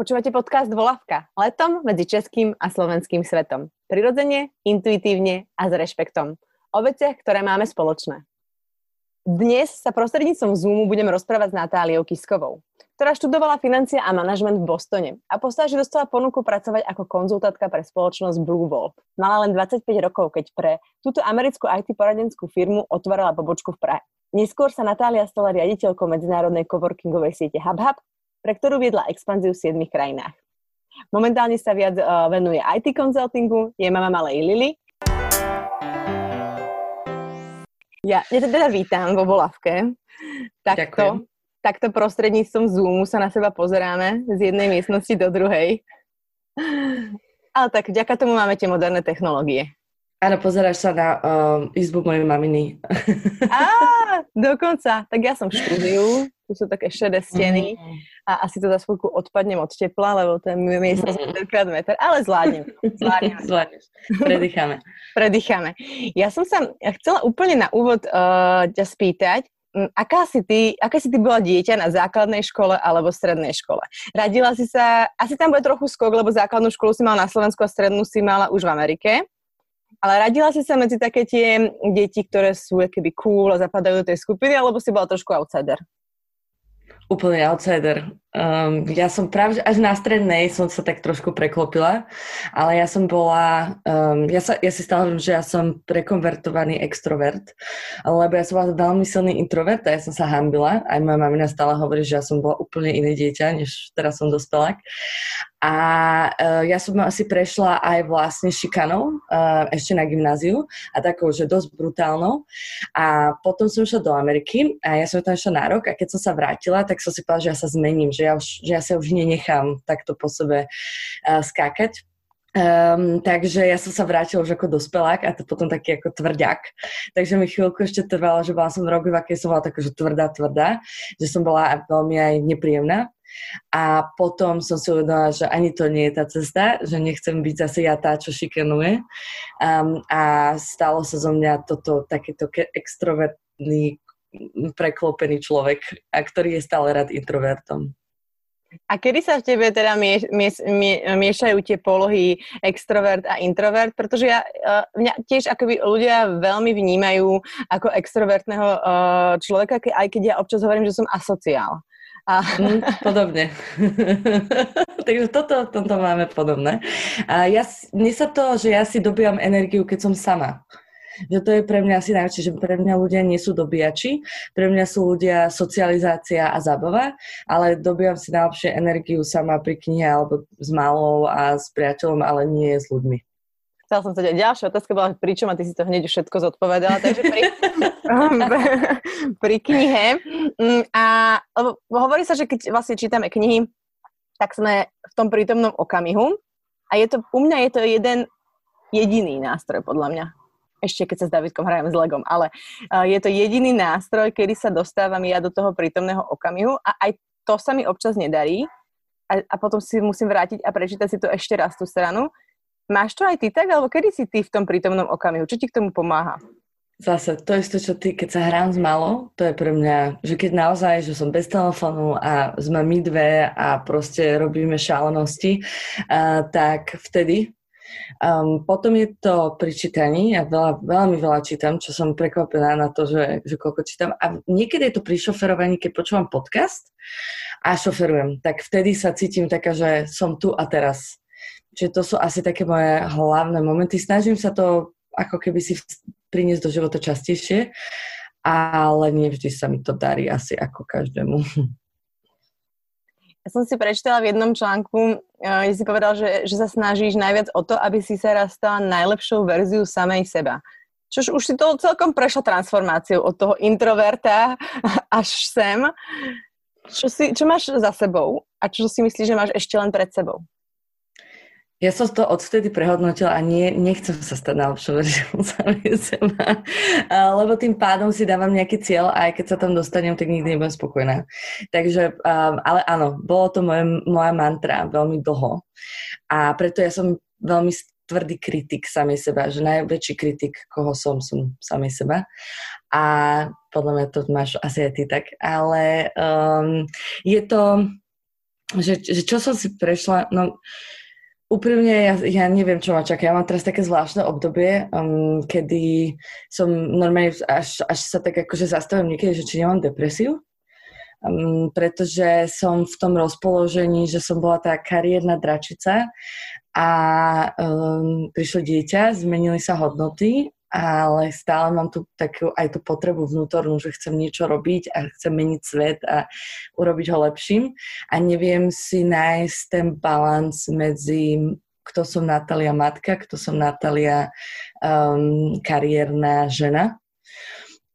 Počúvate podcast Volavka. Letom medzi českým a slovenským svetom. Prirodzene, intuitívne a s rešpektom. O veciach, ktoré máme spoločné. Dnes sa prostredníctvom Zoomu budem rozprávať s Natáliou Kiskovou, ktorá študovala financie a manažment v Bostone a po stáži dostala ponuku pracovať ako konzultantka pre spoločnosť Blue Wolf. Mala len 25 rokov, keď pre túto americkú IT poradenskú firmu otvorila pobočku v Prahe. Neskôr sa Natália stala riaditeľkou medzinárodnej coworkingovej siete HubHub pre ktorú viedla expanziu v 7 krajinách. Momentálne sa viac uh, venuje IT konzultingu, je mama malej Lily. Ja, ja teda vítam vo Volavke. Takto, takto prostredníctvom Zoomu sa na seba pozeráme z jednej miestnosti do druhej. Ale tak vďaka tomu máme tie moderné technológie. Áno, pozeráš sa na uh, izbu mojej maminy. Á, dokonca. Tak ja som v štúdiu, tu sú také šedé steny mm. a asi to za chvíľku odpadnem od tepla, lebo ten miesto mm. meter meter, ale zvládnem. Zvládnem. Zvládneš. Predýchame. Predýchame. Ja som sa chcela úplne na úvod uh, ťa spýtať, aká si ty, aké si ty bola dieťa na základnej škole alebo strednej škole? Radila si sa, asi tam bude trochu skok, lebo základnú školu si mala na Slovensku a strednú si mala už v Amerike. Ale radila si sa medzi také tie deti, ktoré sú keby cool a zapadajú do tej skupiny, alebo si bola trošku outsider? Úplne outsider. Um, ja som práve až na strednej som sa tak trošku preklopila, ale ja som bola, um, ja, sa, ja si stále hovorím, že ja som prekonvertovaný extrovert, lebo ja som bola veľmi silný introvert a ja som sa hambila. Aj moja mamina stále hovorí, že ja som bola úplne iné dieťa, než teraz som dospelák. A uh, ja som asi prešla aj vlastne šikanou uh, ešte na gymnáziu a takou, že dosť brutálnou. A potom som išla do Ameriky a ja som tam išla na rok a keď som sa vrátila, tak som si povedala, že ja sa zmením, že ja, už, že ja sa už nenechám takto po sebe uh, skákať. Um, takže ja som sa vrátila už ako dospelák a to potom taký ako tvrďak. Takže mi chvíľku ešte trvalo, že bola som rok, v akej som bola taká, že tvrdá, tvrdá, že som bola veľmi aj nepríjemná. A potom som si uvedomila, že ani to nie je tá cesta, že nechcem byť zase ja tá, čo šikanuje. Um, a stalo sa zo mňa toto takéto extrovertný, preklopený človek, a ktorý je stále rád introvertom. A kedy sa v tebe teda mieš, mieš, miešajú tie polohy extrovert a introvert? Pretože ja, uh, mňa tiež akoby ľudia veľmi vnímajú ako extrovertného uh, človeka, aj keď ja občas hovorím, že som asociál. A... Mm, podobne. Takže toto, toto máme podobné. A ja, mne sa to, že ja si dobíjam energiu, keď som sama. Že to je pre mňa asi najväčšie, že pre mňa ľudia nie sú dobíjači, pre mňa sú ľudia socializácia a zábava, ale dobíjam si najlepšie energiu sama pri knihe alebo s malou a s priateľom, ale nie s ľuďmi. Chcela som sa ďalej. Ďalšia otázka bola, pričom a ty si to hneď všetko zodpovedala, takže pri, pri knihe. Mm, a hovorí sa, že keď vlastne čítame knihy, tak sme v tom prítomnom okamihu a je to, u mňa je to jeden jediný nástroj, podľa mňa. Ešte keď sa s Davidkom hrajem s Legom, ale je to jediný nástroj, kedy sa dostávam ja do toho prítomného okamihu a aj to sa mi občas nedarí a, a potom si musím vrátiť a prečítať si to ešte raz tú stranu Máš to aj ty tak, alebo kedy si ty v tom prítomnom okamihu? Čo ti k tomu pomáha? Zase, to je čo ty, keď sa hrám s malou, to je pre mňa, že keď naozaj, že som bez telefónu a sme my dve a proste robíme šalenosti, uh, tak vtedy Um, potom je to pri čítaní, ja veľa, veľmi veľa čítam, čo som prekvapená na to, že, že koľko čítam. A niekedy je to pri šoferovaní, keď počúvam podcast a šoferujem, tak vtedy sa cítim taká, že som tu a teraz. Čiže to sú asi také moje hlavné momenty. Snažím sa to ako keby si priniesť do života častejšie, ale nevždy sa mi to darí asi ako každému. Ja som si prečítala v jednom článku, kde si povedal, že, že sa snažíš najviac o to, aby si sa raz stala najlepšou verziu samej seba. Čož už si to celkom prešla transformáciou od toho introverta až sem. Čo, si, čo máš za sebou a čo si myslíš, že máš ešte len pred sebou? Ja som to odvtedy prehodnotila a nie, nechcem sa stať najlepšou verziou seba, lebo tým pádom si dávam nejaký cieľ a aj keď sa tam dostanem, tak nikdy nebudem spokojná. Takže, ale áno, bolo to moje, moja mantra veľmi dlho a preto ja som veľmi tvrdý kritik samej seba, že najväčší kritik, koho som, som samej seba. A podľa mňa to máš asi aj ty tak, ale um, je to že, že čo som si prešla, no úprimne ja, ja neviem, čo ma čaká. Ja mám teraz také zvláštne obdobie, um, kedy som normálne až, až sa tak akože zastavím niekedy, že či nemám depresiu. Um, pretože som v tom rozpoložení, že som bola tá kariérna dračica a um, prišlo dieťa, zmenili sa hodnoty ale stále mám tu takú aj tú potrebu vnútornú, že chcem niečo robiť a chcem meniť svet a urobiť ho lepším. A neviem si nájsť ten balans medzi kto som Natália matka, kto som Natália um, kariérna žena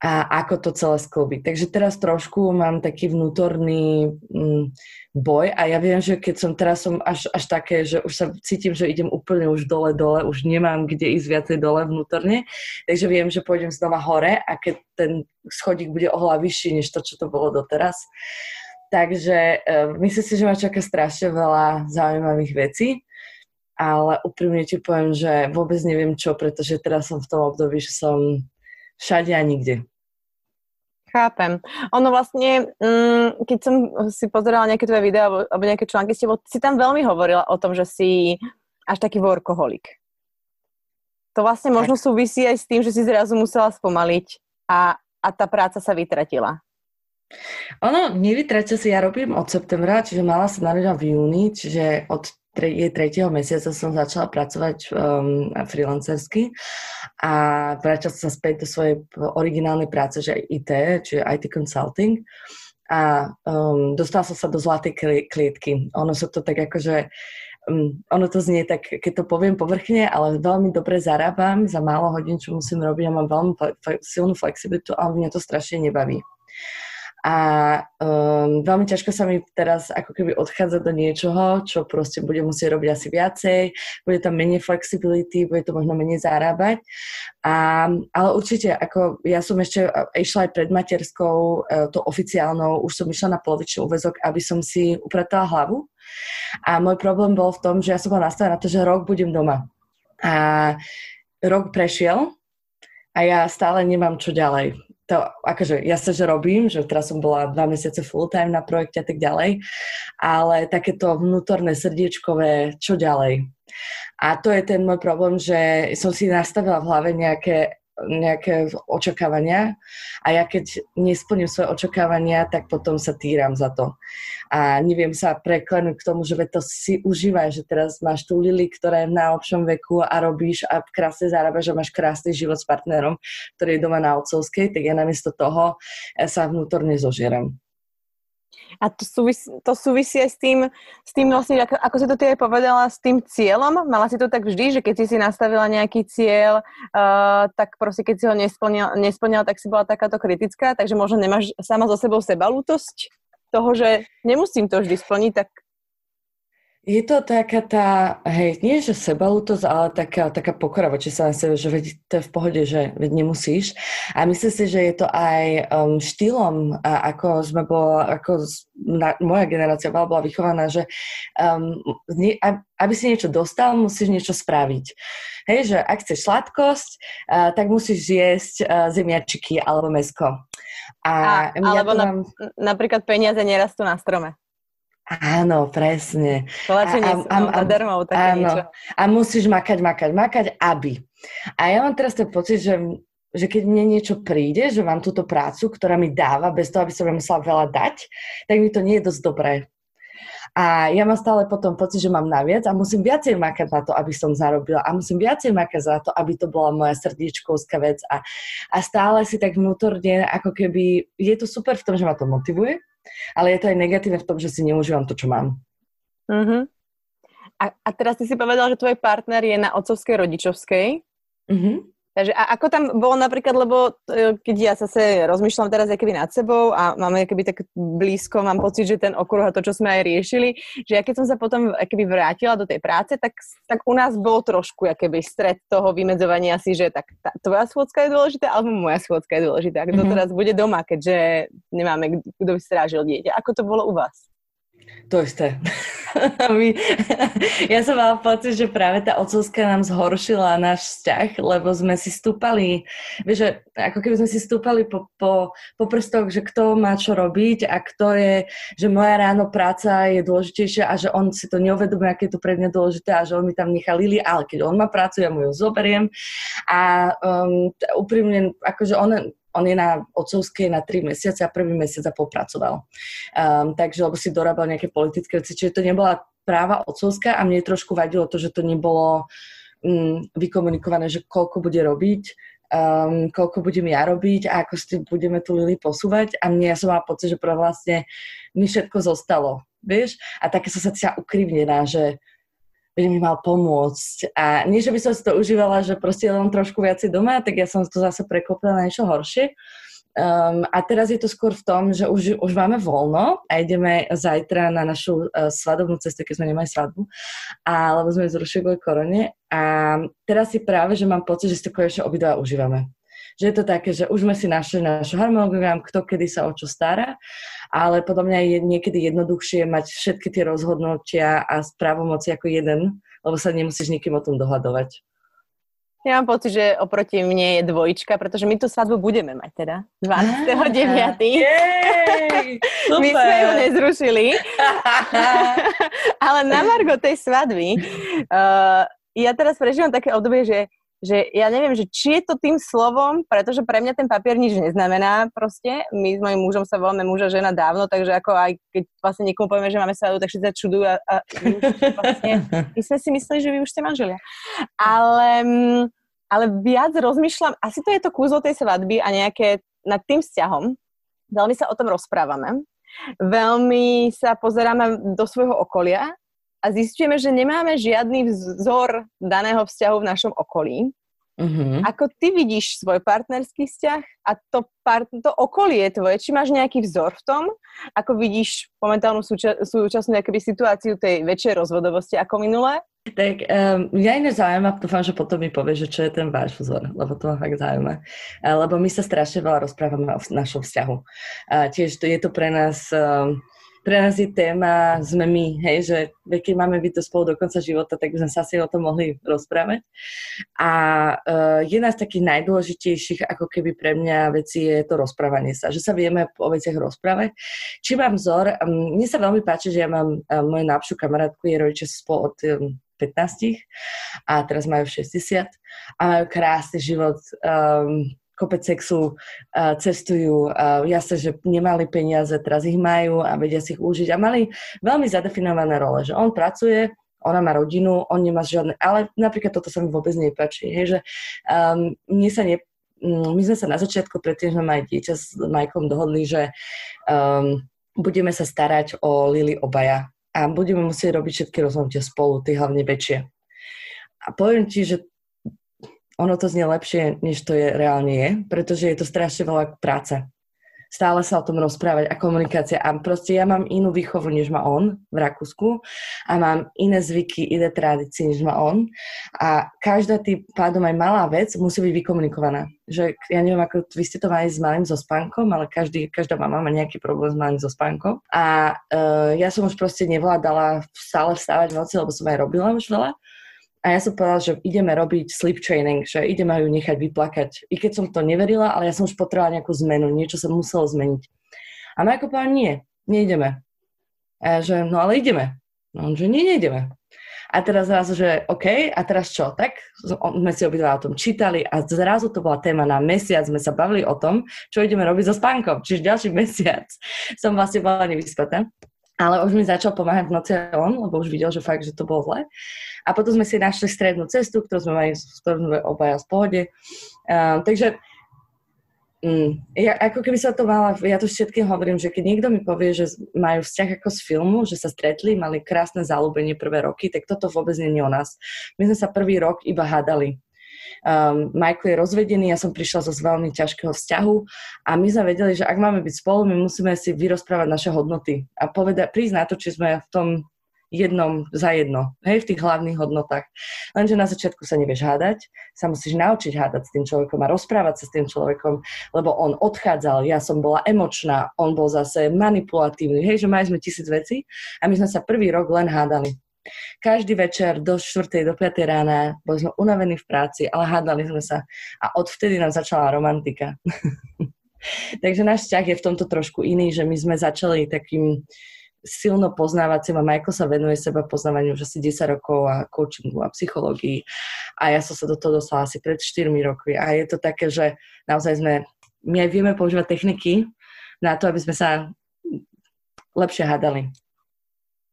a ako to celé sklbiť. Takže teraz trošku mám taký vnútorný um, boj a ja viem, že keď som teraz som až, až také, že už sa cítim, že idem úplne už dole, dole, už nemám kde ísť viacej dole vnútorne, takže viem, že pôjdem znova hore a keď ten schodík bude oveľa vyšší, než to, čo to bolo doteraz. Takže uh, myslím si, že ma čaká strašne veľa zaujímavých vecí, ale úprimne ti poviem, že vôbec neviem čo, pretože teraz som v tom období, že som všade a nikde. Chápem. Ono vlastne, mm, keď som si pozerala nejaké tvoje videá alebo, alebo nejaké články s tebou, si tam veľmi hovorila o tom, že si až taký workoholik. To vlastne možno súvisí aj s tým, že si zrazu musela spomaliť a, a tá práca sa vytratila. Ono, nevytratil si, ja robím od septembra, čiže mala sa narodila v júni, čiže od tre, jej tretieho mesiaca som začala pracovať um, freelancersky a vrátila sa späť do svojej originálnej práce, že IT, čiže IT consulting a um, dostala som sa do zlatej klietky. Ono sa to tak akože um, ono to znie tak, keď to poviem povrchne, ale veľmi dobre zarábam za málo hodín, čo musím robiť a mám veľmi silnú flexibilitu, ale mňa to strašne nebaví. A um, veľmi ťažko sa mi teraz ako keby odchádza do niečoho, čo proste bude musieť robiť asi viacej, bude tam menej flexibility, bude to možno menej zarábať. A, ale určite, ako ja som ešte išla aj pred materskou, e, to oficiálnou, už som išla na polovičný úvezok, aby som si upratala hlavu. A môj problém bol v tom, že ja som bola nastavená na to, že rok budem doma. A rok prešiel a ja stále nemám čo ďalej to akože ja sa, že robím, že teraz som bola dva mesiace full time na projekte a tak ďalej, ale takéto vnútorné srdiečkové, čo ďalej. A to je ten môj problém, že som si nastavila v hlave nejaké nejaké očakávania a ja keď nesplním svoje očakávania, tak potom sa týram za to. A neviem sa preklenúť k tomu, že to si užívaj, že teraz máš tú Lili, ktorá je v najlepšom veku a robíš a krásne zarábaš a máš krásny život s partnerom, ktorý je doma na otcovskej, tak ja namiesto toho sa vnútorne zožieram. A to súvisí, to súvisí aj s tým, s tým vlastne, ako, ako si to ty aj povedala, s tým cieľom. Mala si to tak vždy, že keď si si nastavila nejaký cieľ, uh, tak proste keď si ho nesplnila, nesplnila, tak si bola takáto kritická, takže možno nemáš sama so sebou sebalútosť toho, že nemusím to vždy splniť, tak je to taká tá, hej, nie že sebalútosť, ale taká, taká pokora voči sa na sebe, že veď to je v pohode, že veď nemusíš. A myslím si, že je to aj um, štýlom, a ako sme bola, ako na, moja generácia bola, bola vychovaná, že um, nie, aby si niečo dostal, musíš niečo spraviť. Hej, že ak chceš sladkosť, uh, tak musíš jesť uh, zemiačiky alebo mesko. A, a ja alebo mám... na, napríklad peniaze nerastú na strome. Áno, presne. Tlačenie a, a, a, darmov, také áno. niečo. A musíš makať, makať, makať, aby. A ja mám teraz ten pocit, že, že keď mne niečo príde, že mám túto prácu, ktorá mi dáva, bez toho, aby som musela veľa dať, tak mi to nie je dosť dobré. A ja mám stále potom pocit, že mám naviac a musím viacej makať na to, aby som zarobila. A musím viacej makať za to, aby to bola moja srdíčkovská vec. A, a stále si tak vnútorne, ako keby, je to super v tom, že ma to motivuje, ale je to aj negatívne v tom, že si neužívam to, čo mám. Uh-huh. A, a teraz ty si povedal, že tvoj partner je na otcovskej rodičovskej. Uh-huh. Takže a ako tam bolo napríklad, lebo e, keď ja zase rozmýšľam teraz keby nad sebou a máme keby tak blízko, mám pocit, že ten okruh a to, čo sme aj riešili, že ja keď som sa potom keby vrátila do tej práce, tak, tak u nás bolo trošku keby stred toho vymedzovania si, že tak tá, tvoja schôdzka je dôležitá, alebo moja schôdzka je dôležitá. Kto mm-hmm. teraz bude doma, keďže nemáme, kto by strážil dieťa. Ako to bolo u vás? To isté. My, ja som mala pocit, že práve tá otcovská nám zhoršila náš vzťah, lebo sme si stúpali, vieš, že ako keby sme si stúpali po, po, po prstoch, že kto má čo robiť a kto je, že moja ráno práca je dôležitejšia a že on si to neuvedomuje, aké je to pre mňa dôležité a že on mi tam nechá Lili, ale keď on má prácu, ja mu ju zoberiem a um, úprimne, akože on, on je na otcovskej na tri mesiace a prvý mesiac a popracoval. Um, takže, lebo si dorábal nejaké politické veci, čiže to nebola práva otcovská a mne trošku vadilo to, že to nebolo um, vykomunikované, že koľko bude robiť, um, koľko budem ja robiť a ako si budeme tu Lili posúvať a mne ja som mala pocit, že vlastne mi všetko zostalo, vieš? A také som sa cítila ukrivnená, že by mi mal pomôcť. A nie, že by som si to užívala, že proste len trošku viacej doma, tak ja som to zase preklopila na niečo horšie. Um, a teraz je to skôr v tom, že už, už máme voľno a ideme zajtra na našu uh, svadobnú cestu, keď sme nemali svadbu, alebo sme zrušili kvôli korone. A teraz si práve, že mám pocit, že si to konečne obidva užívame že je to také, že už sme si našli náš harmonogram, kto kedy sa o čo stará, ale podľa mňa je niekedy jednoduchšie mať všetky tie rozhodnutia a správomoci ako jeden, lebo sa nemusíš nikým o tom dohadovať. Ja mám pocit, že oproti mne je dvojička, pretože my tú svadbu budeme mať teda 12.9. my sme ju nezrušili. Ale na Margo tej svadby uh, ja teraz prežívam také obdobie, že že ja neviem, že či je to tým slovom, pretože pre mňa ten papier nič neznamená proste. My s mojim mužom sa voláme muža žena dávno, takže ako aj keď vlastne niekomu povieme, že máme svadbu, tak všetci sa čudujú a, a vlastne, my sme si mysleli, že vy už ste manželia. Ale, mm, ale viac rozmýšľam, asi to je to kúzlo tej svadby a nejaké nad tým vzťahom. Veľmi sa o tom rozprávame. Veľmi sa pozeráme do svojho okolia a zistujeme, že nemáme žiadny vzor daného vzťahu v našom okolí. Uh-huh. Ako ty vidíš svoj partnerský vzťah a to, part- to okolie tvoje, či máš nejaký vzor v tom, ako vidíš momentálnu súča- súčasnú situáciu tej väčšej rozvodovosti ako minulé? Tak um, mňa iné zaujíma, dúfam, že potom mi povie, že čo je ten váš vzor, lebo to ma fakt zaujíma. Uh, lebo my sa strašne veľa rozprávame o našom vzťahu. Uh, tiež to, je to pre nás... Um, pre nás je téma, sme my, hej, že keď máme byť to spolu do konca života, tak by sme sa asi o tom mohli rozprávať. A uh, jedna z takých najdôležitejších, ako keby pre mňa veci je to rozprávanie sa, že sa vieme o veciach rozprávať. Či mám vzor, um, mne sa veľmi páči, že ja mám um, moju najlepšiu kamarátku, je rodiče spolu od um, 15 a teraz majú 60 a majú krásny život. Um, kopec sexu, cestujú, uh, jasne, že nemali peniaze, teraz ich majú a vedia si ich užiť a mali veľmi zadefinované role, že on pracuje, ona má rodinu, on nemá žiadne, ale napríklad toto sa mi vôbec nepáči, hej, že um, sa ne, mm, my sme sa na začiatku, predtým sme mali dieťa s Majkom dohodli, že um, budeme sa starať o Lily obaja a budeme musieť robiť všetky rozhodnutia spolu, tie hlavne väčšie. A poviem ti, že ono to znie lepšie, než to je reálne je, pretože je to strašne veľa práce. Stále sa o tom rozprávať a komunikácia. A proste ja mám inú výchovu, než má on v Rakúsku a mám iné zvyky, iné tradície, než má on. A každá tým pádom aj malá vec musí byť vykomunikovaná. Že ja neviem, ako vy ste to mali s malým so spánkom, ale každý, každá mama má nejaký problém s malým so spánkom. A uh, ja som už proste nevládala stále vstávať v noci, lebo som aj robila už veľa. A ja som povedala, že ideme robiť sleep training, že ideme ju nechať vyplakať. I keď som to neverila, ale ja som už potrebovala nejakú zmenu, niečo sa muselo zmeniť. A Majko povedal, nie, neideme. A ja, že no ale ideme. No on, že nie, neideme. A teraz zrazu, že OK, a teraz čo? Tak sme si obidva o tom čítali a zrazu to bola téma na mesiac, sme sa bavili o tom, čo ideme robiť so spánkom. Čiže ďalší mesiac som vlastne bola nevyspatá. Ale už mi začal pomáhať v noci on, lebo už videl, že fakt, že to bolo zle. A potom sme si našli strednú cestu, ktorú sme mali, ktorú sme obaja v pohode. Uh, takže um, ja, ako keby sa to mala, ja to všetkým hovorím, že keď niekto mi povie, že majú vzťah ako z filmu, že sa stretli, mali krásne zalúbenie prvé roky, tak toto vôbec nie je o nás. My sme sa prvý rok iba hádali. Um, Michael je rozvedený, ja som prišla zo veľmi ťažkého vzťahu a my sme vedeli, že ak máme byť spolu, my musíme si vyrozprávať naše hodnoty a povedať, prísť na to, či sme v tom jednom za jedno, hej, v tých hlavných hodnotách. Lenže na začiatku sa nevieš hádať, sa musíš naučiť hádať s tým človekom a rozprávať sa s tým človekom, lebo on odchádzal, ja som bola emočná, on bol zase manipulatívny, hej, že mali sme tisíc vecí a my sme sa prvý rok len hádali. Každý večer do 4. do 5. rána boli sme unavení v práci, ale hádali sme sa a odvtedy nám začala romantika. Takže náš vzťah je v tomto trošku iný, že my sme začali takým silno poznávacím a Michael sa venuje seba poznávaniu už asi 10 rokov a coachingu a psychológii a ja som sa do toho dostala asi pred 4 rokmi a je to také, že naozaj sme, my aj vieme používať techniky na to, aby sme sa lepšie hádali.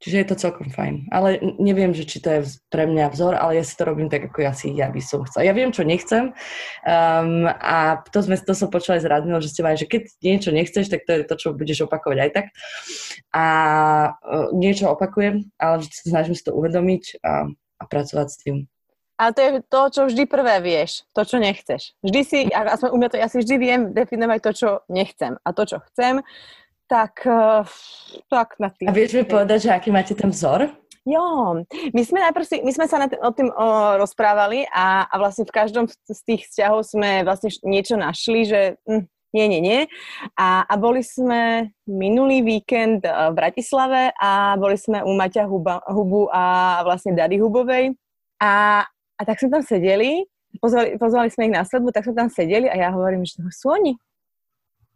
Čiže je to celkom fajn. Ale neviem, že či to je pre mňa vzor, ale ja si to robím tak, ako ja si ja by som chcela. Ja viem, čo nechcem um, a to, sme, to som počula aj z Radmil, že ste mali, že keď niečo nechceš, tak to je to, čo budeš opakovať aj tak. A uh, niečo opakujem, ale snažím si to uvedomiť a, a pracovať s tým. A to je to, čo vždy prvé vieš, to, čo nechceš. Vždy si, aspoň u mňa to, ja si vždy viem definovať to, čo nechcem. A to, čo chcem, tak, eh, tak na tým. A vieš mi povedať, že aký máte ten vzor? Jo, my sme najprv si, my sme sa na t- o tým o, rozprávali a, a vlastne v každom z tých vzťahov sme vlastne niečo našli, že hm, nie, nie, nie. A, a boli sme minulý víkend eh, v Bratislave a boli sme u Maťa Huba, Hubu a vlastne Dady Hubovej. A, a tak sme tam sedeli, pozvali, pozvali sme ich na sledbu, tak sme tam sedeli a ja hovorím, že to sú oni.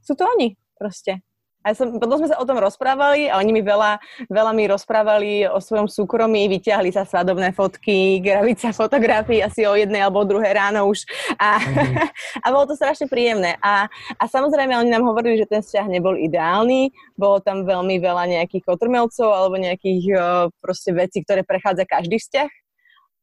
Sú to oni proste. A som, potom sme sa o tom rozprávali a oni mi veľa, veľa mi rozprávali o svojom súkromí, vyťahli sa svadobné fotky, gravica fotografii asi o jednej alebo o druhé ráno už. A, mm. a bolo to strašne príjemné. A, a samozrejme oni nám hovorili, že ten vzťah nebol ideálny, bolo tam veľmi veľa nejakých kotrmelcov alebo nejakých o, proste vecí, ktoré prechádza každý vzťah.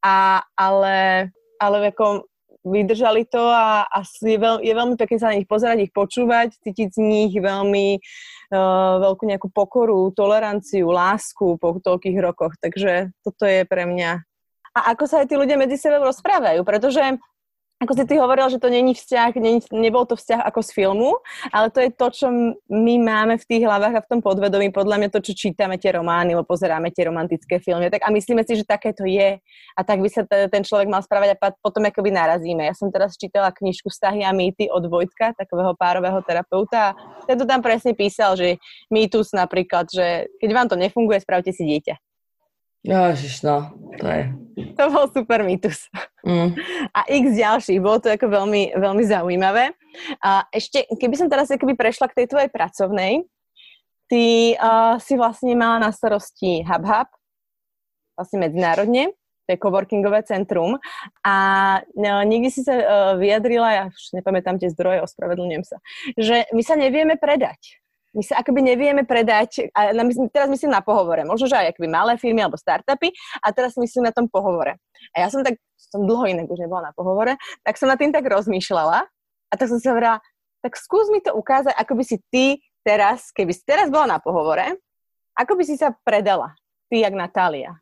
A, ale, ale ako vydržali to a, a je, veľ, je veľmi pekne sa na nich pozerať, ich počúvať, cítiť z nich veľmi uh, veľkú nejakú pokoru, toleranciu, lásku po toľkých rokoch. Takže toto je pre mňa. A ako sa aj tí ľudia medzi sebou rozprávajú, pretože ako si ty hovoril, že to není vzťah, není, nebol to vzťah ako z filmu, ale to je to, čo my máme v tých hlavách a v tom podvedomí, podľa mňa to, čo čítame tie romány, alebo pozeráme tie romantické filmy. Tak, a myslíme si, že také to je. A tak by sa t- ten človek mal správať a potom akoby narazíme. Ja som teraz čítala knižku Vztahy a mýty od Vojtka, takového párového terapeuta. Ten to tam presne písal, že mýtus napríklad, že keď vám to nefunguje, spravte si dieťa. Ježiš, no, to je... To bol super mýtus. Mm. A x ďalších, bolo to ako veľmi, veľmi zaujímavé. A ešte, keby som teraz akoby prešla k tej tvojej pracovnej, ty uh, si vlastne mala na starosti HubHub, vlastne medzinárodne, to je coworkingové centrum a no, nikdy si sa uh, vyjadrila, ja už nepamätám tie zdroje, ospravedlňujem sa, že my sa nevieme predať my sa akoby nevieme predať, a na, teraz myslím na pohovore, možno, že aj akoby malé firmy alebo startupy, a teraz myslím na tom pohovore. A ja som tak, som dlho inak už nebola na pohovore, tak som na tým tak rozmýšľala a tak som si hovorila, tak skús mi to ukázať, ako by si ty teraz, keby si teraz bola na pohovore, ako by si sa predala, ty jak Natália.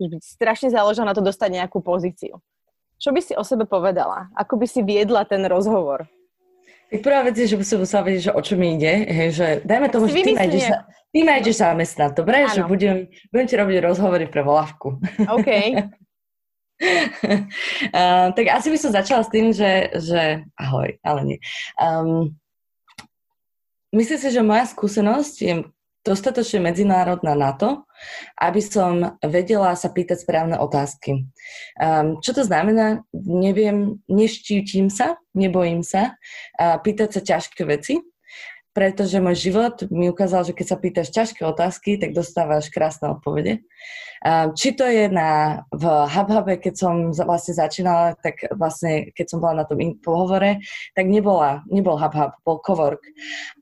Že by strašne záležala na to dostať nejakú pozíciu. Čo by si o sebe povedala? Ako by si viedla ten rozhovor? Tak prvá vec je, že by som musela vedieť, že o čo mi ide. Hej, že dajme tomu, že ty ma ideš, ty ma ideš zamestnať, dobre? Ano. Že budem, budem ti robiť rozhovory pre volavku. OK. uh, tak asi by som začala s tým, že, že ahoj, ale nie. Um, myslím si, že moja skúsenosť je dostatočne medzinárodná na to, aby som vedela sa pýtať správne otázky. Um, čo to znamená? Neviem, neštítim sa, nebojím sa uh, pýtať sa ťažké veci, pretože môj život mi ukázal, že keď sa pýtaš ťažké otázky, tak dostávaš krásne odpovede. Či to je na, v HubHube, keď som vlastne začínala, tak vlastne keď som bola na tom pohovore, tak nebola, nebol HubHub, bol Cowork.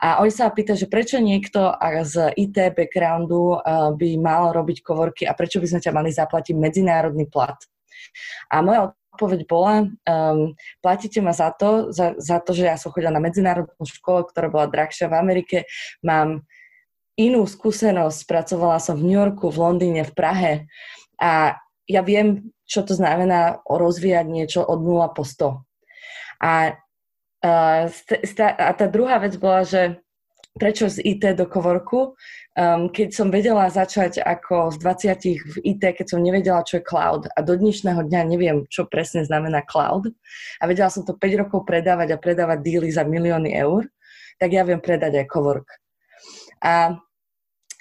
A oni sa pýta, že prečo niekto z IT backgroundu by mal robiť coworky a prečo by sme ťa mali zaplatiť medzinárodný plat. A moja odpoveď bola, um, platíte ma za to, za, za to, že ja som chodila na medzinárodnú školu, ktorá bola drahšia v Amerike, mám inú skúsenosť, pracovala som v New Yorku, v Londýne, v Prahe. A ja viem, čo to znamená rozvíjať niečo od 0 po 100. A, a, a tá druhá vec bola, že prečo z IT do kovorku. Um, keď som vedela začať ako z 20 v IT, keď som nevedela, čo je cloud a do dnešného dňa neviem, čo presne znamená cloud a vedela som to 5 rokov predávať a predávať díly za milióny eur, tak ja viem predať aj cowork. A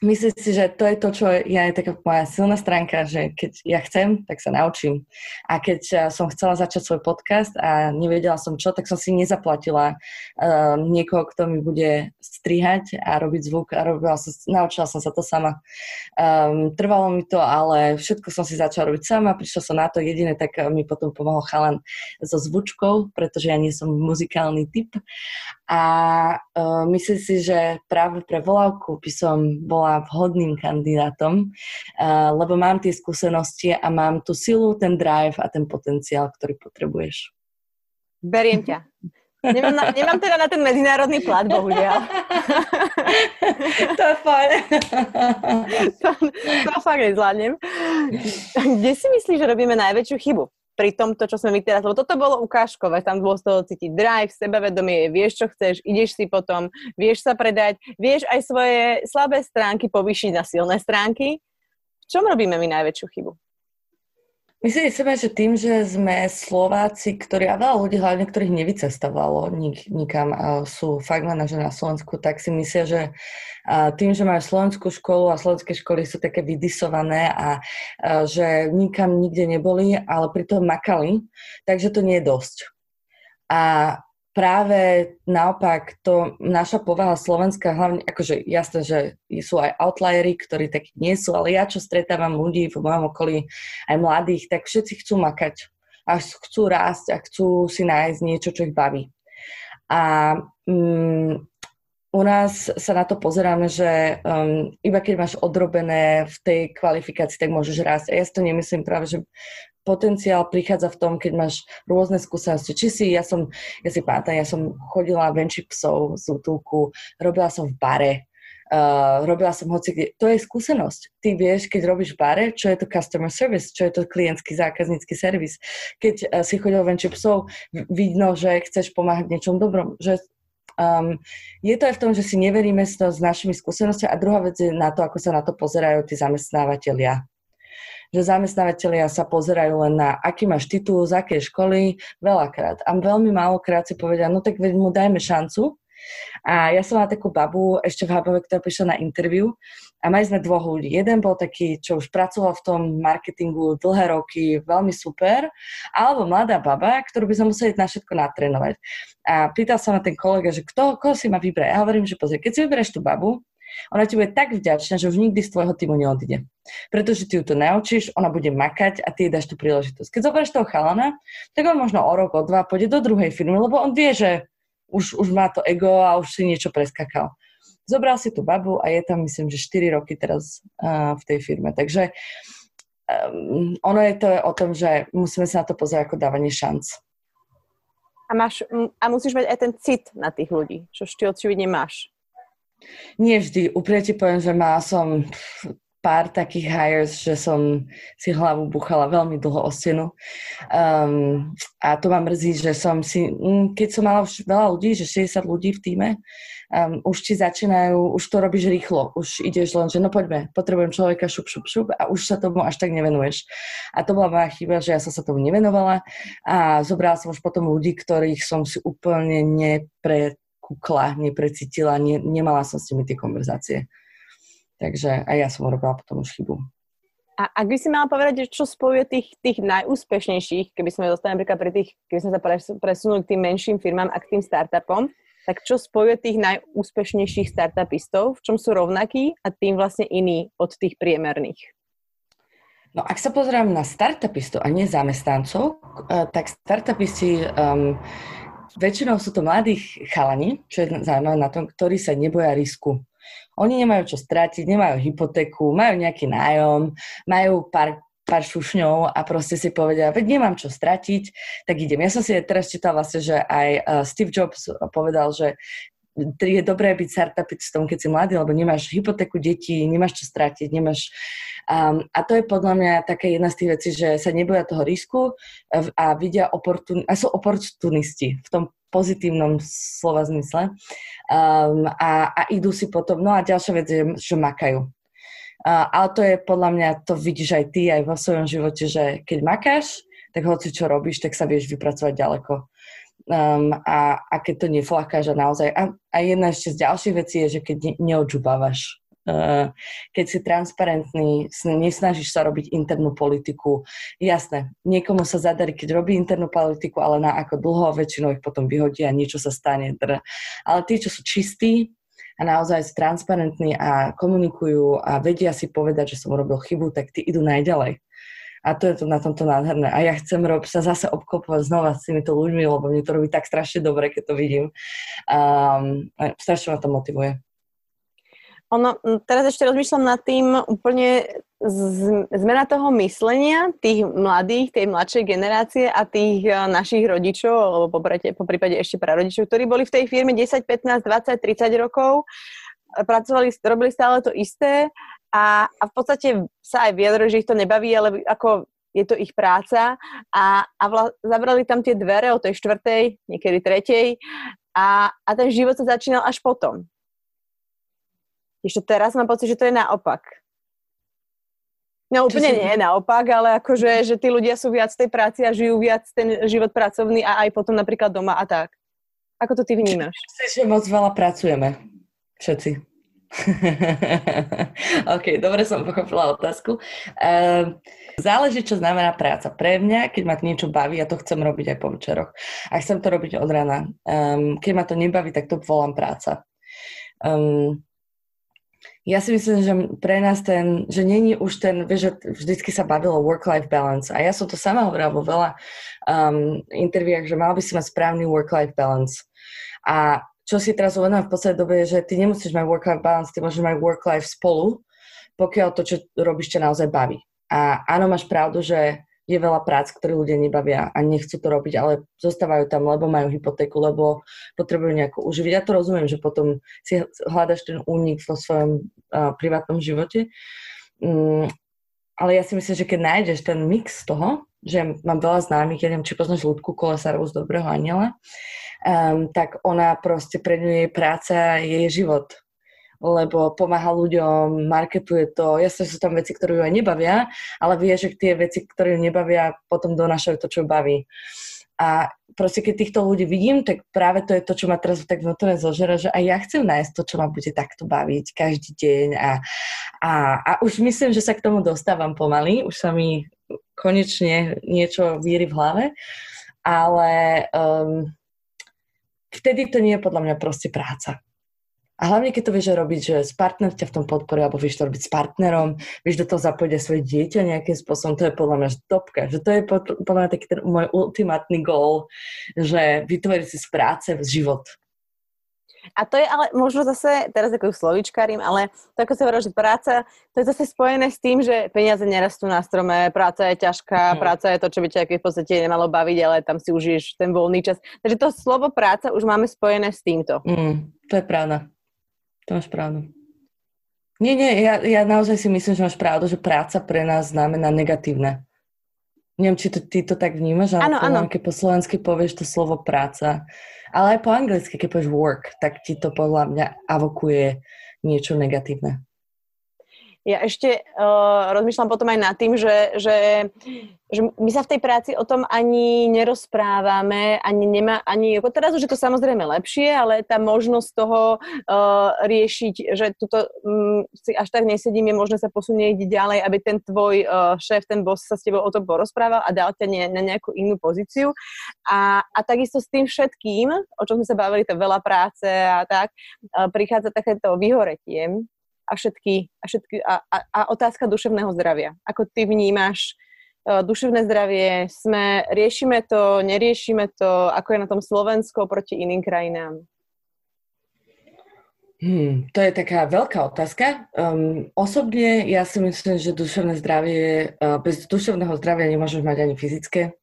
myslím si, že to je to, čo ja je taká moja silná stránka, že keď ja chcem, tak sa naučím. A keď eh, som chcela začať svoj podcast a nevedela som čo, tak som si nezaplatila um, niekoho, kto mi bude strihať a robiť zvuk a robila som, naučila som sa to sama. Um, trvalo mi to, ale všetko som si začala robiť sama, prišla som na to jediné, tak mi potom pomohol chalan so zvučkou, pretože ja nie som muzikálny typ. A uh, myslím si, že práve pre volávku by som bola vhodným kandidátom, uh, lebo mám tie skúsenosti a mám tú silu, ten drive a ten potenciál, ktorý potrebuješ. Beriem ťa. Nemám, na, nemám teda na ten medzinárodný plat, bohužiaľ. to je fajn. to, to fakt nezvládnem. Kde si myslíš, že robíme najväčšiu chybu? Pri tomto, čo sme my teraz, lebo toto bolo ukážkové, tam bolo z toho cítiť drive, sebavedomie, vieš, čo chceš, ideš si potom, vieš sa predať, vieš aj svoje slabé stránky povýšiť na silné stránky. V čom robíme my najväčšiu chybu? Myslím si, že tým, že sme Slováci, ktorí, a veľa ľudí hlavne, ktorých nevycestovalo nik, nikam sú fakt manažer na Slovensku, tak si myslia, že tým, že majú slovenskú školu a slovenské školy sú také vydisované a že nikam nikde neboli, ale pritom makali, takže to nie je dosť. A práve naopak to naša povaha Slovenska, hlavne akože jasné, že sú aj outliery, ktorí takí nie sú, ale ja čo stretávam ľudí v mojom okolí, aj mladých, tak všetci chcú makať a chcú rásť a chcú si nájsť niečo, čo ich baví. A mm, u nás sa na to pozeráme, že um, iba keď máš odrobené v tej kvalifikácii, tak môžeš rásť. A ja si to nemyslím práve, že potenciál prichádza v tom, keď máš rôzne skúsenosti. Či si, ja som, ja si pamätám, ja som chodila venčiť psov z útulku, robila som v bare, Uh, robila som hoci kde. To je skúsenosť. Ty vieš, keď robíš v bare, čo je to customer service, čo je to klientský zákaznícky servis. Keď uh, si chodil venčiť psov, vidno, že chceš pomáhať niečom dobrom, že Um, je to aj v tom, že si neveríme s, to, s našimi skúsenostiami a druhá vec je na to, ako sa na to pozerajú tí zamestnávateľia. Že zamestnávateľia sa pozerajú len na, aký máš titul, z akej školy, veľakrát. A veľmi málokrát si povedia, no tak mu dajme šancu, a ja som mala takú babu ešte v Habove, ktorá prišla na interviu a mali sme dvoch ľudí. Jeden bol taký, čo už pracoval v tom marketingu dlhé roky, veľmi super, alebo mladá baba, ktorú by sme museli na všetko natrénovať. A pýtal sa ma ten kolega, že kto, koho si ma vybrať. Ja hovorím, že pozri, keď si vyberieš tú babu, ona ti bude tak vďačná, že už nikdy z tvojho týmu neodíde. Pretože ty ju to naučíš, ona bude makať a ty jej dáš tú príležitosť. Keď zoberieš toho chalana, tak on možno o rok, o dva pôjde do druhej firmy, lebo on vie, že už, už má to ego a už si niečo preskakal. Zobral si tú babu a je tam, myslím, že 4 roky teraz uh, v tej firme. Takže um, ono je to o tom, že musíme sa na to pozrieť ako dávanie šanc. A, máš, a musíš mať aj ten cit na tých ľudí, čo ty očividne máš. Nie vždy. Úprimne ti poviem, že má som pár takých hires, že som si hlavu buchala veľmi dlho o stenu. Um, a to ma mrzí, že som si, mm, keď som mala už veľa ľudí, že 60 ľudí v týme, um, už ti začínajú, už to robíš rýchlo, už ideš len, že no poďme, potrebujem človeka šup, šup, šup a už sa tomu až tak nevenuješ. A to bola moja chyba, že ja som sa tomu nevenovala a zobrala som už potom ľudí, ktorých som si úplne neprekúkla, neprecítila, ne, nemala som s nimi tie konverzácie. Takže aj ja som urobila potom už chybu. A ak by si mala povedať, že čo spojuje tých, tých najúspešnejších, keby sme dostali napríklad pri tých, keby sme sa presunuli k tým menším firmám a k tým startupom, tak čo spojuje tých najúspešnejších startupistov, v čom sú rovnakí a tým vlastne iní od tých priemerných? No ak sa pozerám na startupistov a nie zamestnancov, eh, tak startupisti um, väčšinou sú to mladí chalani, čo je zaujímavé na tom, ktorí sa neboja risku. Oni nemajú čo stratiť, nemajú hypotéku, majú nejaký nájom, majú pár pár šušňov a proste si povedia, veď nemám čo stratiť, tak idem. Ja som si teraz čítal vlastne, že aj uh, Steve Jobs povedal, že je dobré byť startupistom, keď si mladý, lebo nemáš hypotéku detí, nemáš čo stratiť, nemáš... Um, a to je podľa mňa taká jedna z tých vecí, že sa neboja toho risku a vidia oportun, a sú oportunisti v tom pozitívnom slova zmysle um, a, a idú si potom, no a ďalšia vec je, že makajú. Uh, ale to je podľa mňa, to vidíš aj ty, aj vo svojom živote, že keď makáš, tak hoci čo robíš, tak sa vieš vypracovať ďaleko. Um, a, a keď to neflakáš a naozaj... A, a jedna ešte z ďalších vecí je, že keď ne, neodžubávaš. Uh, keď si transparentný, nesnažíš sa robiť internú politiku. Jasné, niekomu sa zadarí, keď robí internú politiku, ale na ako dlho, väčšinou ich potom vyhodí a niečo sa stane. Ale tí, čo sú čistí, a naozaj sú transparentní a komunikujú a vedia si povedať, že som urobil chybu, tak tí idú najďalej. A to je to na tomto nádherné. A ja chcem rob, sa zase obklopovať znova s týmito ľuďmi, lebo mne to robí tak strašne dobre, keď to vidím. Um, a strašne ma to motivuje. Ono, teraz ešte rozmýšľam nad tým úplne zmena toho myslenia tých mladých, tej mladšej generácie a tých e, našich rodičov, alebo po, po prípade ešte prarodičov, ktorí boli v tej firme 10, 15, 20, 30 rokov, pracovali, robili stále to isté a, a v podstate sa aj vyjadrili, že ich to nebaví, ale ako je to ich práca a, a vla, zabrali tam tie dvere o tej štvrtej, niekedy tretej a, a ten život sa začínal až potom. Ešte teraz mám pocit, že to je naopak. No úplne si... nie naopak, ale akože, že tí ľudia sú viac tej práci a žijú viac ten život pracovný a aj potom napríklad doma a tak. Ako to ty vnímaš? Myslím, že moc veľa pracujeme. Všetci. OK, dobre som pochopila otázku. Uh, záleží, čo znamená práca. Pre mňa, keď ma niečo baví, ja to chcem robiť aj po večeroch. A chcem to robiť od rana. Um, keď ma to nebaví, tak to volám práca. Um, ja si myslím, že pre nás ten, že není už ten, vieš, že vždycky sa bavilo work-life balance. A ja som to sama hovorila vo veľa um, interviách, že mal by si mať správny work-life balance. A čo si teraz uvedomím v podstate dobe je, že ty nemusíš mať work-life balance, ty môžeš mať work-life spolu, pokiaľ to, čo robíš, ťa naozaj baví. A áno, máš pravdu, že je veľa prác, ktoré ľudia nebavia a nechcú to robiť, ale zostávajú tam, lebo majú hypotéku, lebo potrebujú nejako uživiť. Ja to rozumiem, že potom si hľadaš ten únik vo svojom uh, privátnom živote. Um, ale ja si myslím, že keď nájdeš ten mix toho, že mám veľa známych, ja neviem, či poznáš ľudku Kolesárovú z Dobrého aniela, um, tak ona proste pre ňu jej práca je jej život lebo pomáha ľuďom, marketuje to. Jasne sú tam veci, ktoré ju aj nebavia, ale vie, že tie veci, ktoré ju nebavia, potom donášajú to, čo baví. A proste keď týchto ľudí vidím, tak práve to je to, čo ma teraz tak vnútorne zožera, že aj ja chcem nájsť to, čo ma bude takto baviť každý deň a, a, a už myslím, že sa k tomu dostávam pomaly, už sa mi konečne niečo víri v hlave, ale um, vtedy to nie je podľa mňa proste práca. A hlavne, keď to vieš robiť, že s partner ťa v tom podporuje, alebo vieš to robiť s partnerom, vieš do toho zapojiť aj svoje dieťa nejakým spôsobom, to je podľa mňa topka. Že to je podľa mňa taký ten môj ultimátny gól, že vytvoriť si z práce život. A to je ale možno zase, teraz ako slovičkárím, ale to ako sa hovorí, že práca, to je zase spojené s tým, že peniaze nerastú na strome, práca je ťažká, mm. práca je to, čo by ťa v podstate nemalo baviť, ale tam si užiješ ten voľný čas. Takže to slovo práca už máme spojené s týmto. Mm, to je pravda. To máš pravdu. Nie, nie, ja, ja naozaj si myslím, že máš pravdu, že práca pre nás znamená negatívne. Neviem, či to, ty to tak vnímaš, ale áno, keď po slovensky povieš to slovo práca, ale aj po anglicky, keď povieš work, tak ti to podľa mňa avokuje niečo negatívne. Ja ešte uh, rozmýšľam potom aj nad tým, že, že, že my sa v tej práci o tom ani nerozprávame, ani nemá, ani, teraz už je to samozrejme lepšie, ale tá možnosť toho uh, riešiť, že tuto um, si až tak nesedím, je možné sa posunieť ďalej, aby ten tvoj uh, šéf, ten boss sa s tebou o tom porozprával a dal ťa ne, na nejakú inú pozíciu. A, a takisto s tým všetkým, o čom sme sa bavili, to veľa práce a tak, uh, prichádza takéto vyhoretie, a všetky, a, všetky a, a, a otázka duševného zdravia. Ako ty vnímaš uh, duševné zdravie? Sme, riešime to, neriešime to? Ako je na tom Slovensko proti iným krajinám? Hmm, to je taká veľká otázka. Um, osobne ja si myslím, že duševné zdravie, uh, bez duševného zdravia nemôžeš mať ani fyzické.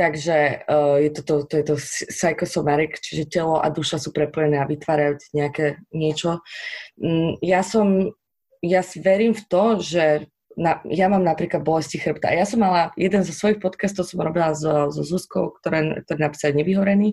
Takže uh, je to, to, to, je to psychosomatic, čiže telo a duša sú prepojené a vytvárajú nejaké niečo. Um, ja som, ja verím v to, že na, ja mám napríklad bolesti chrbta. Ja som mala, jeden zo svojich podcastov som robila so, so Zuzkou, ktorá, ktorá napísala Nevyhorený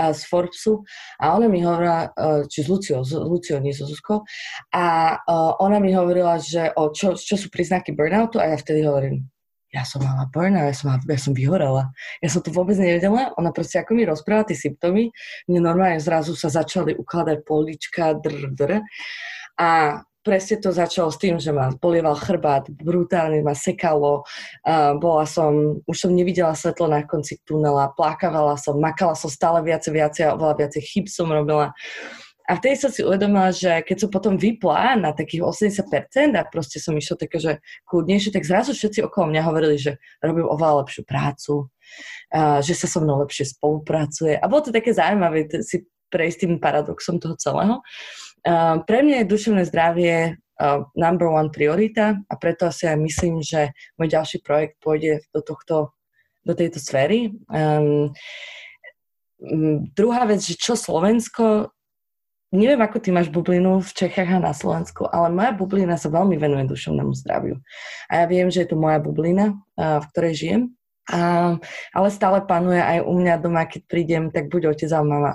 uh, z Forbesu a ona mi hovorila, uh, či s Luciou, s Luciou, nie so Zuzkou, a uh, ona mi hovorila, že o čo, čo sú príznaky burnoutu a ja vtedy hovorím, ja som mala burnout, ja som, ja som vyhorela. Ja som to vôbec nevedela. Ona proste ako mi rozprávala tie symptómy, mne normálne zrazu sa začali ukladať polička, dr, dr. A presne to začalo s tým, že ma polieval chrbát, brutálne ma sekalo, bola som, už som nevidela svetlo na konci tunela, plákavala som, makala som stále viacej, viacej oveľa viacej chyb som robila. A vtedy som si uvedomila, že keď som potom vypla na takých 80% a proste som išla také, že kľudnejšie, tak zrazu všetci okolo mňa hovorili, že robím oveľa lepšiu prácu, že sa so mnou lepšie spolupracuje. A bolo to také zaujímavé si prejsť tým paradoxom toho celého. Pre mňa je duševné zdravie number one priorita a preto asi aj myslím, že môj ďalší projekt pôjde do, tohto, do tejto sféry. Um, druhá vec, že čo Slovensko neviem, ako ty máš bublinu v Čechách a na Slovensku, ale moja bublina sa veľmi venuje duševnému zdraviu. A ja viem, že je to moja bublina, v ktorej žijem. A, ale stále panuje aj u mňa doma, keď prídem, tak buď otec a mama,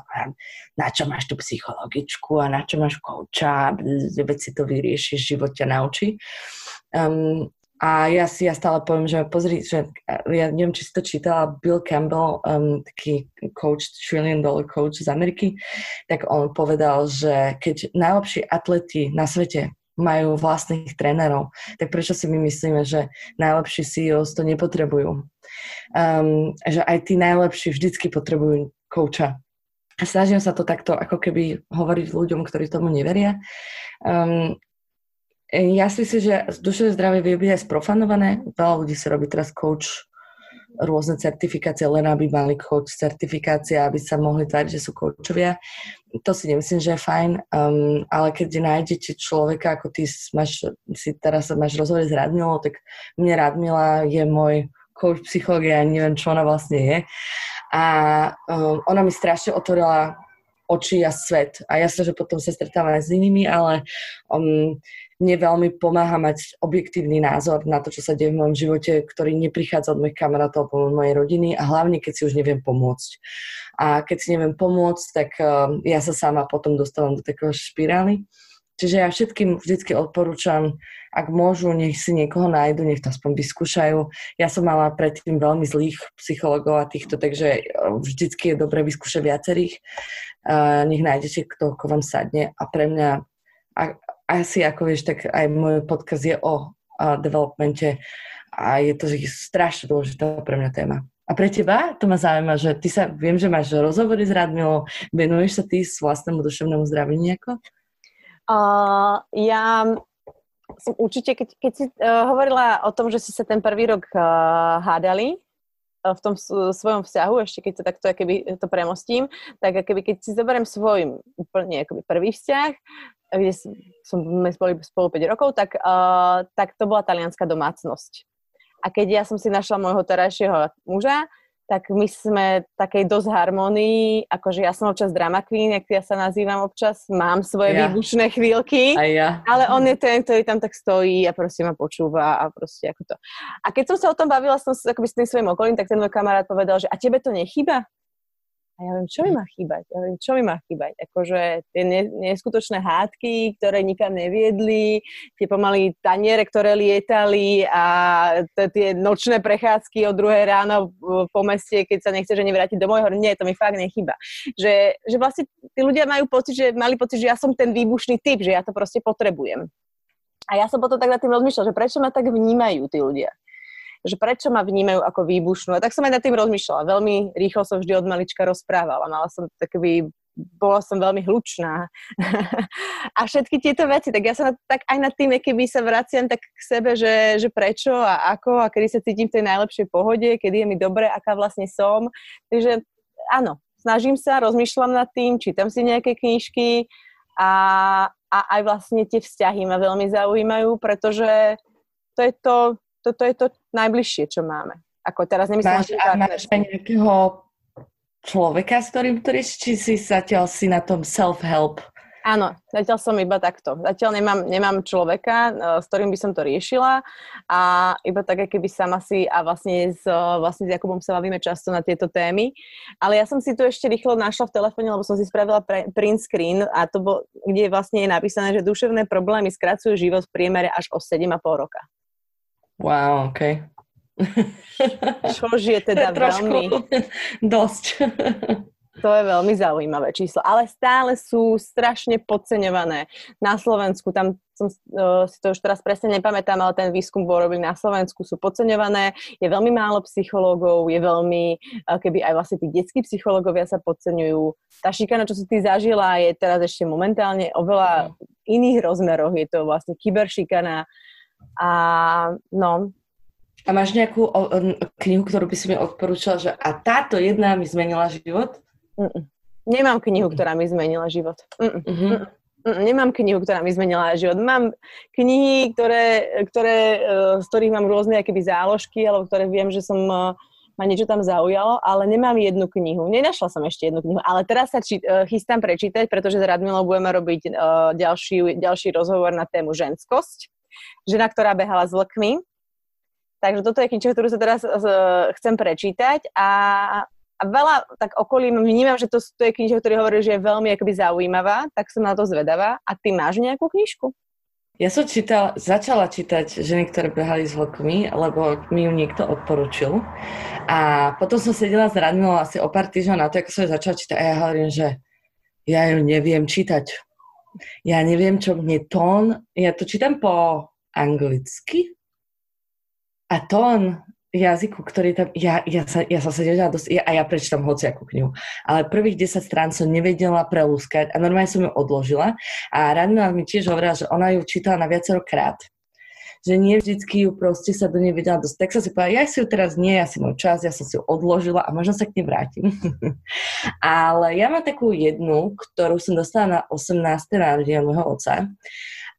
na čo máš tú psychologičku a na čo máš kouča, veď si to vyriešiš, život ťa naučí. Um, a ja si ja stále poviem, že pozri, že ja neviem, či si to čítala, Bill Campbell, um, taký coach, trillion dollar coach z Ameriky, tak on povedal, že keď najlepší atleti na svete majú vlastných trénerov, tak prečo si my myslíme, že najlepší CEOs to nepotrebujú? Um, že aj tí najlepší vždycky potrebujú kouča. Snažím sa to takto ako keby hovoriť ľuďom, ktorí tomu neveria. Um, ja si myslím, že duševné zdravie vie byť aj sprofanované. Veľa ľudí si robí teraz coach rôzne certifikácie, len aby mali coach certifikácie, aby sa mohli tváriť, že sú coachovia. To si nemyslím, že je fajn, um, ale keď nájdete človeka, ako ty máš, si teraz máš rozhovor s Radmilou, tak mne Radmila je môj coach psychológia, neviem, čo ona vlastne je. A um, ona mi strašne otvorila oči a svet. A jasne, že potom sa stretávam aj s inými, ale um, mne veľmi pomáha mať objektívny názor na to, čo sa deje v mojom živote, ktorý neprichádza od mojich kamarátov alebo od mojej rodiny a hlavne, keď si už neviem pomôcť. A keď si neviem pomôcť, tak uh, ja sa sama potom dostávam do takého špirály. Čiže ja všetkým vždycky odporúčam, ak môžu, nech si niekoho nájdu, nech to aspoň vyskúšajú. Ja som mala predtým veľmi zlých psychologov a týchto, takže vždycky je dobre vyskúšať viacerých. Uh, nech nájdete, kto vám sadne. A pre mňa, asi ako vieš, tak aj môj podcast je o uh, developmente a je to strašne dôležitá pre mňa téma. A pre teba to ma zaujíma, že ty sa, viem, že máš rozhovory s Radmilou, venuješ sa ty s vlastnému duševnému zdraviu nejako? Uh, ja som určite, keď, keď si uh, hovorila o tom, že si sa ten prvý rok uh, hádali, v tom svojom vzťahu, ešte keď to takto keby to premostím, tak keby keď si zoberiem svoj úplne akoby prvý vzťah, kde som, sme boli spolu 5 rokov, tak, uh, tak to bola talianská domácnosť. A keď ja som si našla môjho terajšieho muža, tak my sme takej dosť harmonii, akože ja som občas drama queen, jak ja sa nazývam občas, mám svoje ja. výbušné chvíľky, ja. ale on je ten, ktorý tam tak stojí a proste ma počúva a proste ako to. A keď som sa o tom bavila som akoby s tým svojim okolím, tak ten môj kamarát povedal, že a tebe to nechýba? A ja viem, čo mi má chýbať? Ja viem, čo mi má chýbať? Akože tie neskutočné hádky, ktoré nikam neviedli, tie pomaly taniere, ktoré lietali a tie nočné prechádzky o druhé ráno po meste, keď sa nechce, že nevrátiť do môjho, nie, to mi fakt nechýba. Že, že vlastne tí ľudia majú pocit, že mali pocit, že ja som ten výbušný typ, že ja to proste potrebujem. A ja som potom tak nad tým rozmýšľala, že prečo ma tak vnímajú tí ľudia že prečo ma vnímajú ako výbušnú. A tak som aj nad tým rozmýšľala. Veľmi rýchlo som vždy od malička rozprávala. Mala som takový bola som veľmi hlučná. a všetky tieto veci, tak ja sa tak aj nad tým, keby sa vraciam tak k sebe, že, že prečo a ako a kedy sa cítim v tej najlepšej pohode, kedy je mi dobre, aká vlastne som. Takže áno, snažím sa, rozmýšľam nad tým, čítam si nejaké knižky a, a aj vlastne tie vzťahy ma veľmi zaujímajú, pretože to je to, toto je to najbližšie, čo máme. Ako teraz nemyslím, máš, a máš aj nejakého človeka, s ktorým ktorý, či si zatiaľ si na tom self-help Áno, zatiaľ som iba takto. Zatiaľ nemám, nemám človeka, eh, s ktorým by som to riešila a iba tak, keby sama si a vlastne s, vlastne s Jakubom sa bavíme často na tieto témy. Ale ja som si tu ešte rýchlo našla v telefóne, lebo som si spravila pre, print screen a to bol, kde vlastne je napísané, že duševné problémy skracujú život v priemere až o 7,5 roka. Wow, OK. Čož je teda veľmi... Dosť. To je veľmi zaujímavé číslo, ale stále sú strašne podceňované. Na Slovensku, tam som uh, si to už teraz presne nepamätám, ale ten výskum bol robil na Slovensku, sú podceňované, je veľmi málo psychológov, je veľmi, uh, keby aj vlastne tí detskí psychológovia sa podceňujú. Tá šikana, čo si ty zažila, je teraz ešte momentálne oveľa mm. iných rozmeroch, je to vlastne kyberšikana a no, a máš nejakú o, o, knihu, ktorú by si mi odporúčala, že a táto jedna mi zmenila život? Mm-mm. Nemám knihu, ktorá mi zmenila život. Mm-mm. Mm-hmm. Mm-mm. Nemám knihu, ktorá mi zmenila život. Mám knihy, ktoré, ktoré, uh, z ktorých mám rôzne akéby záložky, alebo ktoré viem, že som uh, ma niečo tam zaujalo, ale nemám jednu knihu. Nenašla som ešte jednu knihu, ale teraz sa či, uh, chystám prečítať, pretože s Radmilou budeme robiť ďalší, ďalší rozhovor na tému ženskosť. Žena, ktorá behala s vlkmi. Takže toto je kniha, ktorú sa teraz uh, chcem prečítať a a veľa tak okolí vnímam, že to, to je knižka, ktorý hovorí, že je veľmi akoby zaujímavá, tak som na to zvedavá. A ty máš nejakú knižku? Ja som čítal, začala čítať ženy, ktoré behali s vlkmi, lebo mi ju niekto odporučil. A potom som sedela s Radmilou asi o pár týždňov na to, ako som ju začala čítať a ja hovorím, že ja ju neviem čítať. Ja neviem, čo mne tón, ja to čítam po anglicky. A tón jazyku, ktorý tam, ja, ja, sa, ja sa nevedela dosť, ja, a ja prečítam hociakú knihu, ale prvých 10 strán som nevedela prelúskať a normálne som ju odložila. A Radmila mi tiež hovorila, že ona ju čítala na viacero krát že nie vždycky ju proste sa do nej vedela dosť. Tak som si povedala, ja si ju teraz nie, ja si môj čas, ja som si ju odložila a možno sa k nej vrátim. Ale ja mám takú jednu, ktorú som dostala na 18. narodenia môjho oca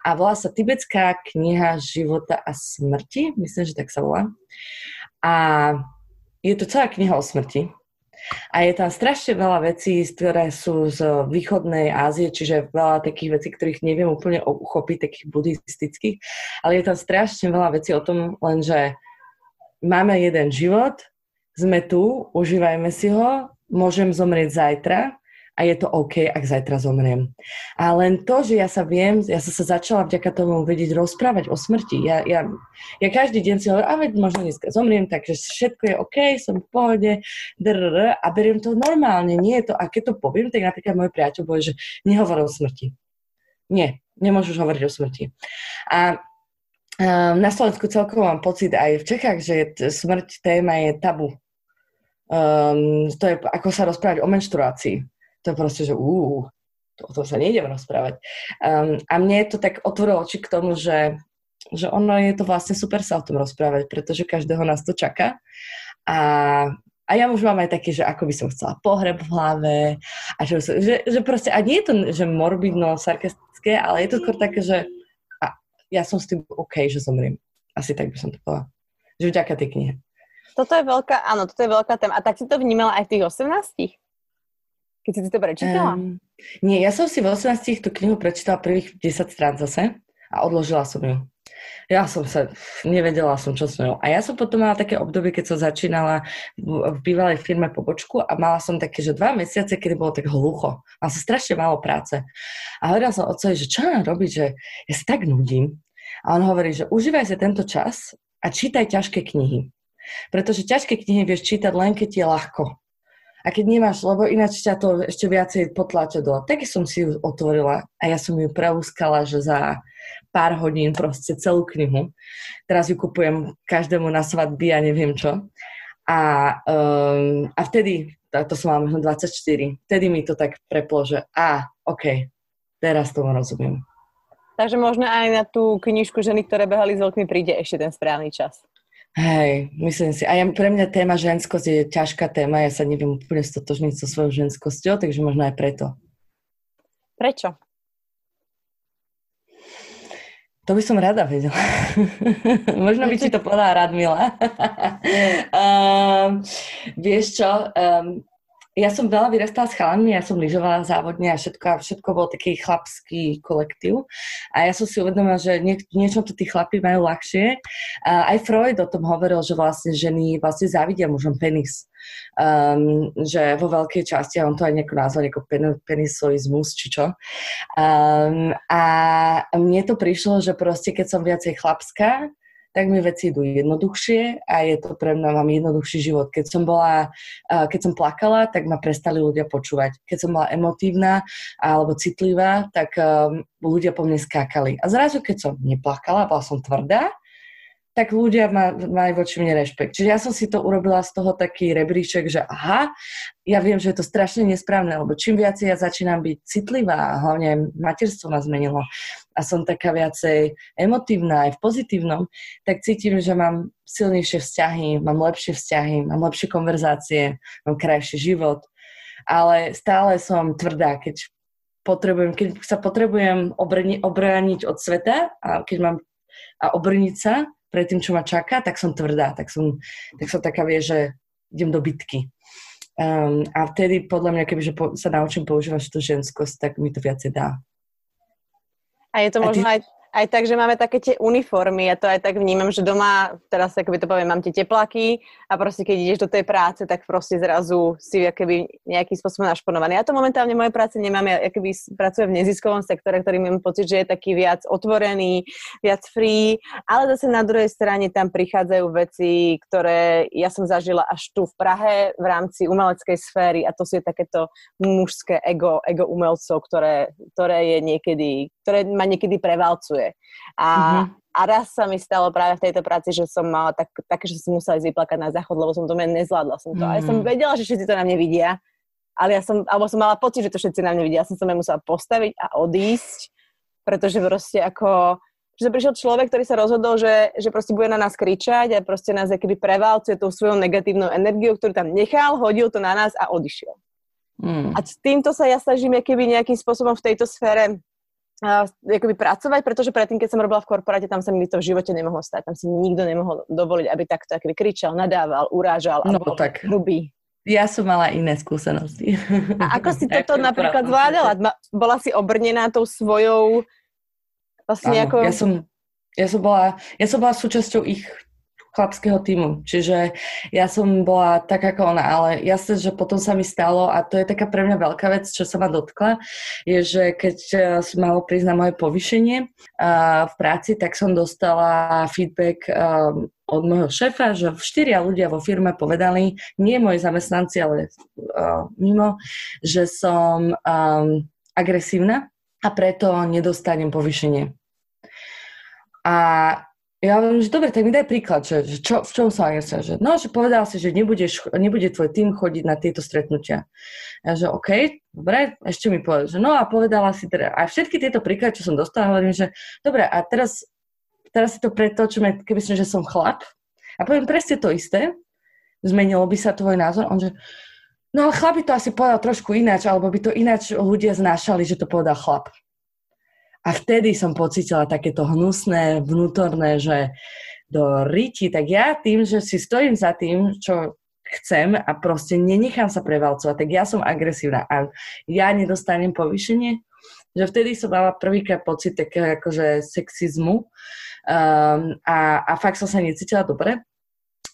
a volá sa Tibetská kniha života a smrti, myslím, že tak sa volá. A je to celá kniha o smrti. A je tam strašne veľa vecí, ktoré sú z východnej Ázie, čiže veľa takých vecí, ktorých neviem úplne uchopiť, takých buddhistických, ale je tam strašne veľa vecí o tom, lenže máme jeden život, sme tu, užívajme si ho, môžem zomrieť zajtra a je to OK, ak zajtra zomriem. A len to, že ja sa viem, ja som sa začala vďaka tomu vedieť rozprávať o smrti. Ja, ja, ja každý deň si hovorím, a veď možno dneska zomriem, takže všetko je OK, som v pohode, drr, a beriem to normálne. Nie je to, a keď to poviem, tak napríklad môj priateľ povie, že nehovor o smrti. Nie, nemôžeš hovoriť o smrti. A na Slovensku celkovo mám pocit aj v Čechách, že smrť téma je tabu. Um, to je ako sa rozprávať o menštruácii to proste, že úú, to, o tom sa nejdem rozprávať. Um, a mne to tak otvorilo oči k tomu, že, že ono je to vlastne super sa o tom rozprávať, pretože každého nás to čaká. A, a ja už mám aj také, že ako by som chcela pohreb v hlave. A že, že, že proste, a nie je to, že morbidno, sarkastické, ale je to skôr také, že a ja som s tým OK, že zomriem. Asi tak by som to povedala. Že vďaka tej knihe. Toto je veľká, áno, toto je veľká téma. A tak si to vnímala aj v tých 18? Keď si to prečítala? Um, nie, ja som si v 18 tú knihu prečítala prvých 10 strán zase a odložila som ju. Ja som sa, nevedela som, čo s ňou. A ja som potom mala také obdobie, keď som začínala v, bývalej firme pobočku a mala som také, že dva mesiace, kedy bolo tak hlucho. Mala som strašne málo práce. A hovorila som otcovi, že čo mám robiť, že ja sa tak nudím. A on hovorí, že užívaj sa tento čas a čítaj ťažké knihy. Pretože ťažké knihy vieš čítať len, keď je ľahko. A keď nemáš, lebo ináč ťa to ešte viacej potláča dole. Tak som si ju otvorila a ja som ju preúskala, že za pár hodín proste celú knihu. Teraz ju kupujem každému na svadby a neviem čo. A, um, a vtedy, to som mala možno 24, vtedy mi to tak preplo, že a, OK, teraz tomu rozumiem. Takže možno aj na tú knižku ženy, ktoré behali s veľkými, príde ešte ten správny čas. Hej, myslím si. A ja, pre mňa téma ženskosť je ťažká téma. Ja sa neviem úplne stotožniť so svojou ženskosťou, takže možno aj preto. Prečo? To by som rada vedela. Možno by ti to povedala Radmila. um, vieš čo, um, ja som veľa vyrastala s chalami, ja som lyžovala závodne a všetko, a všetko bol taký chlapský kolektív. A ja som si uvedomila, že nie, niečo to tí chlapi majú ľahšie. A aj Freud o tom hovoril, že vlastne ženy vlastne závidia mužom penis. Um, že vo veľkej časti, a on to aj nejako nazval, ako pen, penisoizmus, či čo. Um, a mne to prišlo, že proste keď som viacej chlapská, tak mi veci idú jednoduchšie a je to pre mňa, mám jednoduchší život. Keď som bola, keď som plakala, tak ma prestali ľudia počúvať. Keď som bola emotívna alebo citlivá, tak ľudia po mne skákali. A zrazu, keď som neplakala, bola som tvrdá, tak ľudia majú voči mne rešpekt. Čiže ja som si to urobila z toho taký rebríček, že aha, ja viem, že je to strašne nesprávne, lebo čím viac ja začínam byť citlivá, hlavne materstvo ma zmenilo a som taká viacej emotívna aj v pozitívnom, tak cítim, že mám silnejšie vzťahy, mám lepšie vzťahy, mám lepšie konverzácie, mám krajší život, ale stále som tvrdá, keď potrebujem, keď sa potrebujem obrániť od sveta a keď mám a obrniť sa, pred tým, čo ma čaká, tak som tvrdá, tak som, tak som taká vie, že idem do bitky. Um, a vtedy podľa mňa, kebyže sa naučím používať tú ženskosť, tak mi to viacej dá. A je to možno ty... aj tak, že máme také tie uniformy, ja to aj tak vnímam, že doma, teraz by to poviem, mám tie tepláky a proste keď ideš do tej práce, tak proste zrazu si keby nejakým spôsobom našponovaný. Ja to momentálne v mojej práci nemám, ja keby pracujem v neziskovom sektore, ktorý mám pocit, že je taký viac otvorený, viac free, ale zase na druhej strane tam prichádzajú veci, ktoré ja som zažila až tu v Prahe v rámci umeleckej sféry a to sú takéto mužské ego, ego umelcov, ktoré, ktoré je niekedy, ktoré ma niekedy prevalcuje pracuje. A, mm-hmm. a raz sa mi stalo práve v tejto práci, že som mala tak, také, že som musela ísť vyplakať na záchod, lebo som to nezvládla som to. Mm-hmm. A ja som mhm. vedela, že všetci to na mne vidia, ale ja som, alebo som mala pocit, že to všetci na mňa vidia. Ja som sa musela postaviť a odísť, pretože proste ako že prišiel človek, ktorý sa rozhodol, že, že proste bude na nás kričať a proste nás keby prevalcuje tou svojou negatívnou energiou, ktorú tam nechal, hodil to na nás a odišiel. Mm. A týmto sa ja snažím keby nejakým spôsobom v tejto sfére akoby pracovať, pretože predtým, keď som robila v korporáte, tam sa mi to v živote nemohlo stať. Tam si nikto nemohol dovoliť, aby takto akoby kričal, nadával, urážal no, alebo tak. hrubý. Ja som mala iné skúsenosti. A ako si toto napríklad zvládala? Bola si obrnená tou svojou vlastne ako... Ja som, ja som bola, ja som bola súčasťou ich chlapského týmu. Čiže ja som bola tak ako ona, ale jasne, že potom sa mi stalo a to je taká pre mňa veľká vec, čo sa ma dotkla, je, že keď e, som malo prísť na moje povýšenie v práci, tak som dostala feedback um, od môjho šéfa, že štyria ľudia vo firme povedali, nie moji zamestnanci, ale mimo, že som um, agresívna a preto nedostanem povýšenie. A ja hovorím, že dobre, tak mi daj príklad, že, že čo, v čom sa agresia, že no, že povedal si, že nebudeš, nebude tvoj tým chodiť na tieto stretnutia. Ja že OK, dobre, ešte mi povedal, že no a povedala si teda, a všetky tieto príklady, čo som dostala, hovorím, že dobre, a teraz, teraz si to pretočíme, keby som, že som chlap, a poviem presne to isté, zmenilo by sa tvoj názor, on že, no ale chlap by to asi povedal trošku ináč, alebo by to ináč ľudia znášali, že to povedal chlap. A vtedy som pocitila takéto hnusné, vnútorné, že do riti, tak ja tým, že si stojím za tým, čo chcem a proste nenechám sa prevalcovať, tak ja som agresívna a ja nedostanem povýšenie, že vtedy som mala prvýkrát pocit takého akože sexizmu um, a, a fakt som sa necítila dobre.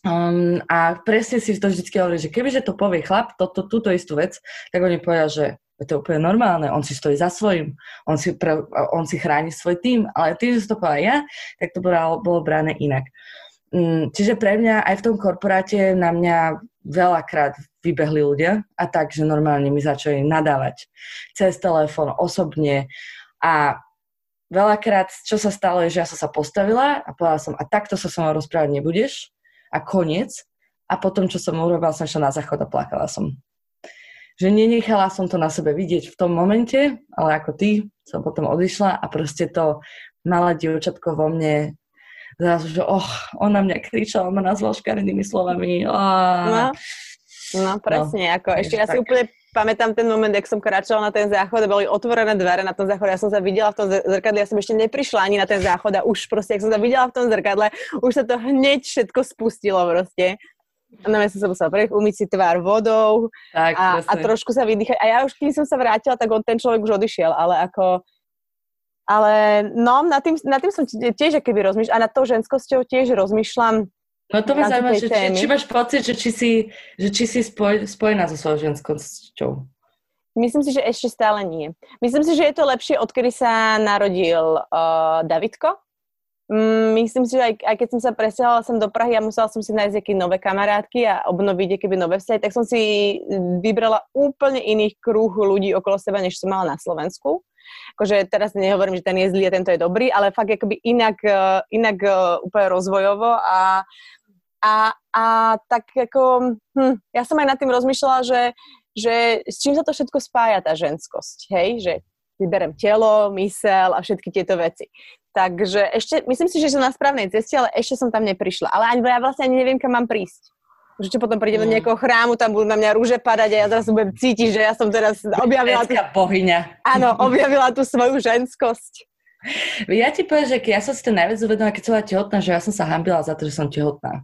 Um, a presne si to vždy hovorí, že kebyže to povie chlap, toto, túto istú vec, tak oni povedia, že to úplne normálne, on si stojí za svojím, on si, pre, on si chráni svoj tým, ale tým, že to povedal ja, tak to bolo, bolo bráne inak. Mm, čiže pre mňa aj v tom korporáte na mňa veľakrát vybehli ľudia a tak, že normálne mi začali nadávať cez telefón, osobne a veľakrát, čo sa stalo, je, že ja som sa postavila a povedala som, a takto sa so mnou rozprávať nebudeš a koniec. A potom, čo som urobila, som šla na záchod a plakala som že nenechala som to na sebe vidieť v tom momente, ale ako ty som potom odišla a proste to malé dievčatko vo mne zrazu, že oh, on na mňa kričal, ma nazval škaredými slovami. Oh. No, no, presne, no, ako ešte ja si úplne pamätám ten moment, jak som kráčala na ten záchod a boli otvorené dvere na tom záchode. Ja som sa videla v tom zrkadle, ja som ešte neprišla ani na ten záchod a už proste, ak som sa videla v tom zrkadle, už sa to hneď všetko spustilo proste. A na som sa musela pre, umyť si tvár vodou tak, a, a trošku sa vydýchať. A ja už, kým som sa vrátila, tak on, ten človek už odišiel, ale ako... Ale no, nad tým, nad tým som tiež keby rozmýšľam, a nad tou ženskosťou tiež rozmýšľam No to ma zaujíma, že či, či máš pocit, že či si, že či si spoj, spojená so svojou ženskosťou. Myslím si, že ešte stále nie. Myslím si, že je to lepšie, odkedy sa narodil uh, Davidko. Mm, myslím si, že aj, aj keď som sa presiahala sem do Prahy a musela som si nájsť nejaké nové kamarátky a obnoviť keby nové vzťahy, tak som si vybrala úplne iných krúh ľudí okolo seba, než som mala na Slovensku. Akože teraz nehovorím, že ten je zlý a tento je dobrý, ale fakt akoby inak, uh, inak uh, úplne rozvojovo a a, a tak ako, hm, ja som aj nad tým rozmýšľala, že, že s čím sa to všetko spája tá ženskosť, hej, že vyberem telo, mysel a všetky tieto veci. Takže ešte, myslím si, že som na správnej ceste, ale ešte som tam neprišla. Ale ani ja vlastne ani neviem, kam mám prísť. Že čo potom prídem do mm. nejakého chrámu, tam budú na mňa rúže padať a ja zrazu budem cítiť, že ja som teraz objavila... Tú, bohyňa. Áno, objavila tú svoju ženskosť. Ja ti poviem, že ja som si to najviac uvedomila, keď som bola tehotná, že ja som sa hambila za to, že som tehotná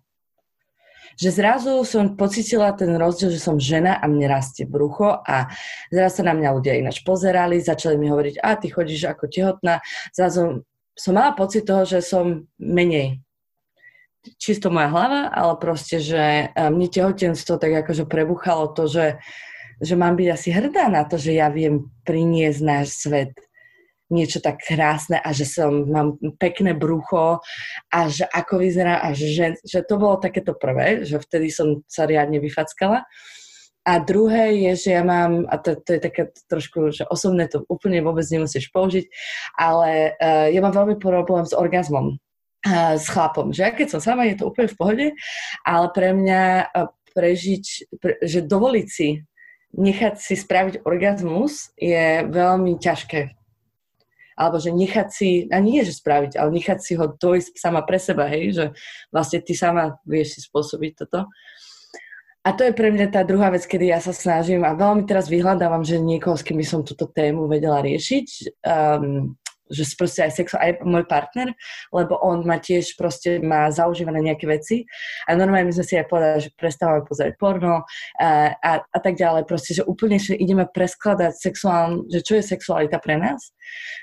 že zrazu som pocitila ten rozdiel, že som žena a mne rastie brucho a zrazu sa na mňa ľudia ináč pozerali, začali mi hovoriť, a ty chodíš ako tehotná. Zrazu som mala pocit toho, že som menej čisto moja hlava, ale proste, že eh, mne tehotenstvo tak akože prebuchalo to, že, že mám byť asi hrdá na to, že ja viem priniesť náš svet niečo tak krásne a že som, mám pekné brucho a že ako vyzerá a že, že to bolo takéto prvé, že vtedy som sa riadne vyfackala. A druhé je, že ja mám, a to, to je také trošku, že osobné to úplne vôbec nemusíš použiť, ale uh, ja mám veľmi problém s orgazmom, uh, s chlapom. Že ja keď som sama, je to úplne v pohode, ale pre mňa uh, prežiť, pre, že dovoliť si nechať si spraviť orgazmus je veľmi ťažké alebo že nechať si, a nie že spraviť, ale nechať si ho dojsť sama pre seba, hej, že vlastne ty sama vieš si spôsobiť toto. A to je pre mňa tá druhá vec, kedy ja sa snažím a veľmi teraz vyhľadávam, že niekoho, s kým by som túto tému vedela riešiť. Um, že proste aj sex, aj môj partner, lebo on ma tiež proste má zaužívané nejaké veci a normálne my sme si aj povedali, že prestávame pozerať porno a, a, a tak ďalej, proste, že úplne že ideme preskladať sexuálne, že čo je sexualita pre nás,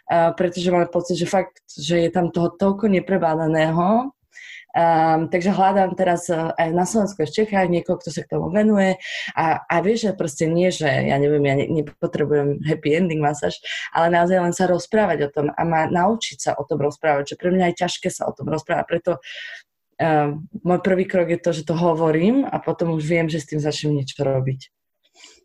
a, pretože máme pocit, že fakt, že je tam toho toľko neprebádaného Um, takže hľadám teraz uh, aj na Slovensku, v Čechách niekoho, kto sa k tomu venuje a, a vieš, že proste nie, že ja neviem, ja ne, nepotrebujem happy ending masáž, ale naozaj len sa rozprávať o tom a ma naučiť sa o tom rozprávať, že pre mňa je ťažké sa o tom rozprávať, preto um, môj prvý krok je to, že to hovorím a potom už viem, že s tým začnem niečo robiť.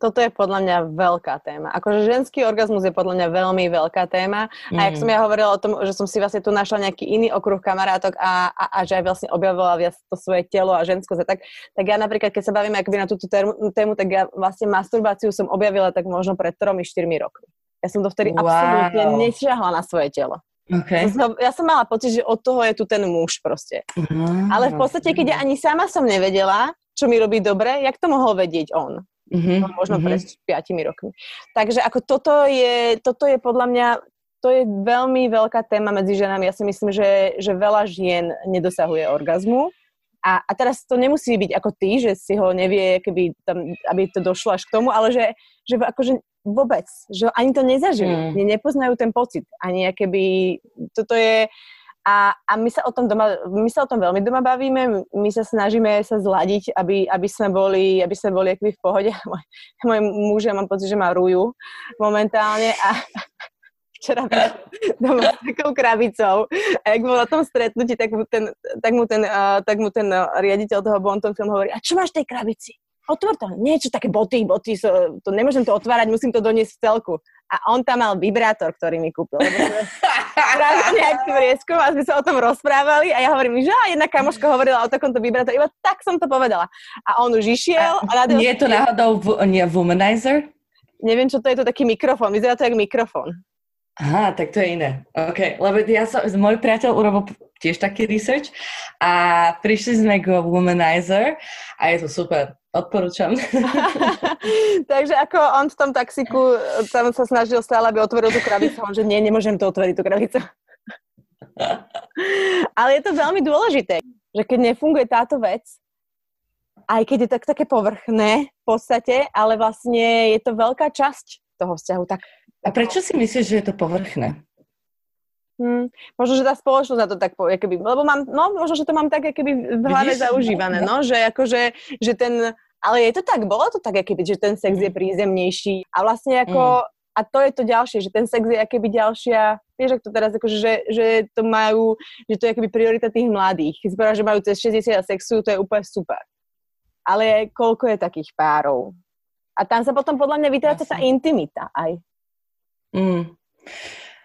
Toto je podľa mňa veľká téma. Akože ženský orgazmus je podľa mňa veľmi veľká téma. Mm. A jak som ja hovorila o tom, že som si vlastne tu našla nejaký iný okruh kamarátok a, a, a že aj vlastne objavovala viac to svoje telo a ženskosť tak, tak ja napríklad, keď sa bavím akoby na túto tému, tak ja vlastne masturbáciu som objavila tak možno pred 3-4 rokmi. Ja som vtedy wow. absolútne nešahla na svoje telo. Okay. Som, ja som mala pocit, že od toho je tu ten muž proste. Mm. Ale v podstate, keď ja ani sama som nevedela, čo mi robí dobre, jak to mohol vedieť on? Mm-hmm. možno mm-hmm. pred 5 rokmi. Takže ako toto je, toto je podľa mňa to je veľmi veľká téma medzi ženami. Ja si myslím, že, že veľa žien nedosahuje orgazmu. A, a teraz to nemusí byť ako ty, že si ho nevie, keby tam, aby to došlo až k tomu, ale že, že akože vôbec, že ani to nezažili, mm. nepoznajú ten pocit. Ani keby, toto je, a, a my, sa o tom doma, my sa o tom veľmi doma bavíme, my sa snažíme sa zladiť, aby, aby sme boli, aby sme boli v pohode. Môj, môj muž, ja mám pocit, že má ruju momentálne a včera doma s takou krabicou. A jak bol na tom stretnutí, tak mu ten, tak mu ten, uh, tak mu ten uh, riaditeľ toho Bonton film hovorí, a čo máš tej krabici? Otvor to, niečo také boty, boty, so, to nemôžem to otvárať, musím to doniesť v celku. A on tam mal vibrátor, ktorý mi kúpil. nejak prieskum a sme sa o tom rozprávali a ja hovorím, že jedna kamoška hovorila o takomto vibrátor, iba tak som to povedala. A on už išiel. A, a nie je to náhodou v, nie womanizer? Neviem, čo to je, to taký mikrofón. Vyzerá to jak mikrofón. Aha, tak to je iné. OK, lebo ja som, môj priateľ urobil tiež taký research a prišli sme k Womanizer a je to super. Odporúčam. Takže ako on v tom taxiku tam sa snažil stále, aby otvoril tú krabicu, on že nie, nemôžem to otvoriť, tú krabicu. Ale je to veľmi dôležité, že keď nefunguje táto vec, aj keď je tak také povrchné v podstate, ale vlastne je to veľká časť toho vzťahu. Tak, a prečo si myslíš, že je to povrchné? Hmm, možno, že tá spoločnosť na to tak povie, keby, lebo mám, no, možno, že to mám tak, keby v hlave Vidíš? zaužívané, no, že akože, že ten, ale je to tak, bolo to tak, keby, že ten sex je mhm. prízemnejší a vlastne ako, mm. a to je to ďalšie, že ten sex je keby ďalšia, vieš, ak to teraz akože, že, že to majú, že to je keby priorita tých mladých. Keď si že majú cez 60 a sexu, to je úplne super ale koľko je takých párov. A tam sa potom podľa mňa vytráca tá intimita aj. Mm.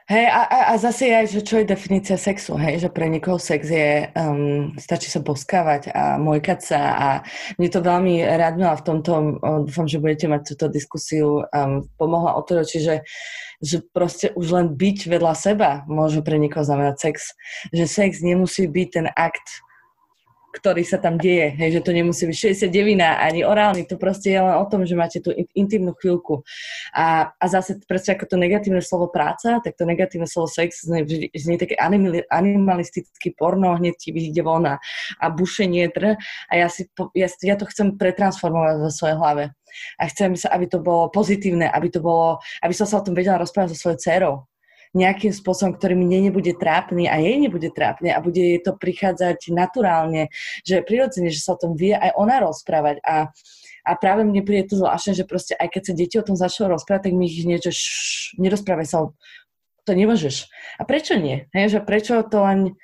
Hej, a, a, a zase aj, že čo je definícia sexu, hej, že pre niekoho sex je, um, stačí sa boskávať a mojkať sa a mne to veľmi rád v tomto, dúfam, že budete mať túto diskusiu, um, pomohla to, čiže že proste už len byť vedľa seba môže pre niekoho znamenať sex. Že sex nemusí byť ten akt ktorý sa tam deje. Hej, že to nemusí byť 69 ani orálny, to proste je len o tom, že máte tú intimnú chvíľku. A, a zase presne ako to negatívne slovo práca, tak to negatívne slovo sex znie, znie také animalistický porno, hneď ti vyjde von a, bušenie dr. A ja, si, ja, ja to chcem pretransformovať vo svojej hlave. A chcem sa, aby to bolo pozitívne, aby to bolo, aby som sa o tom vedela rozprávať so svojou dcerou nejakým spôsobom, ktorý mi nebude trápny a jej nebude trápne a bude jej to prichádzať naturálne, že prirodzene, že sa o tom vie aj ona rozprávať a a práve mne príde to zvláštne, že proste aj keď sa deti o tom začnú rozprávať, tak mi ich niečo, šš, nerozprávaj sa, to nemôžeš. A prečo nie? Hej, že prečo to len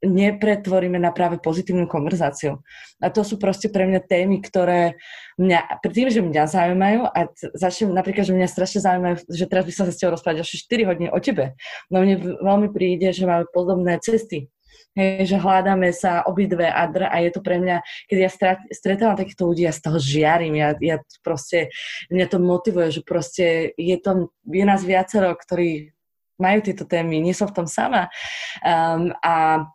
nepretvoríme na práve pozitívnu konverzáciu. A to sú proste pre mňa témy, ktoré mňa, tým, že mňa zaujímajú a začnem napríklad, že mňa strašne zaujímajú, že teraz by som sa s tebou rozprávať až 4 hodiny o tebe. No mne veľmi príde, že máme podobné cesty. Hej, že hľadáme sa obidve a, dr- a je to pre mňa, keď ja stretávam takýchto ľudí, ja z toho žiarím, ja, ja proste, mňa to motivuje, že proste je, to, je nás viacero, ktorí majú tieto témy, nie som v tom sama. Um, a,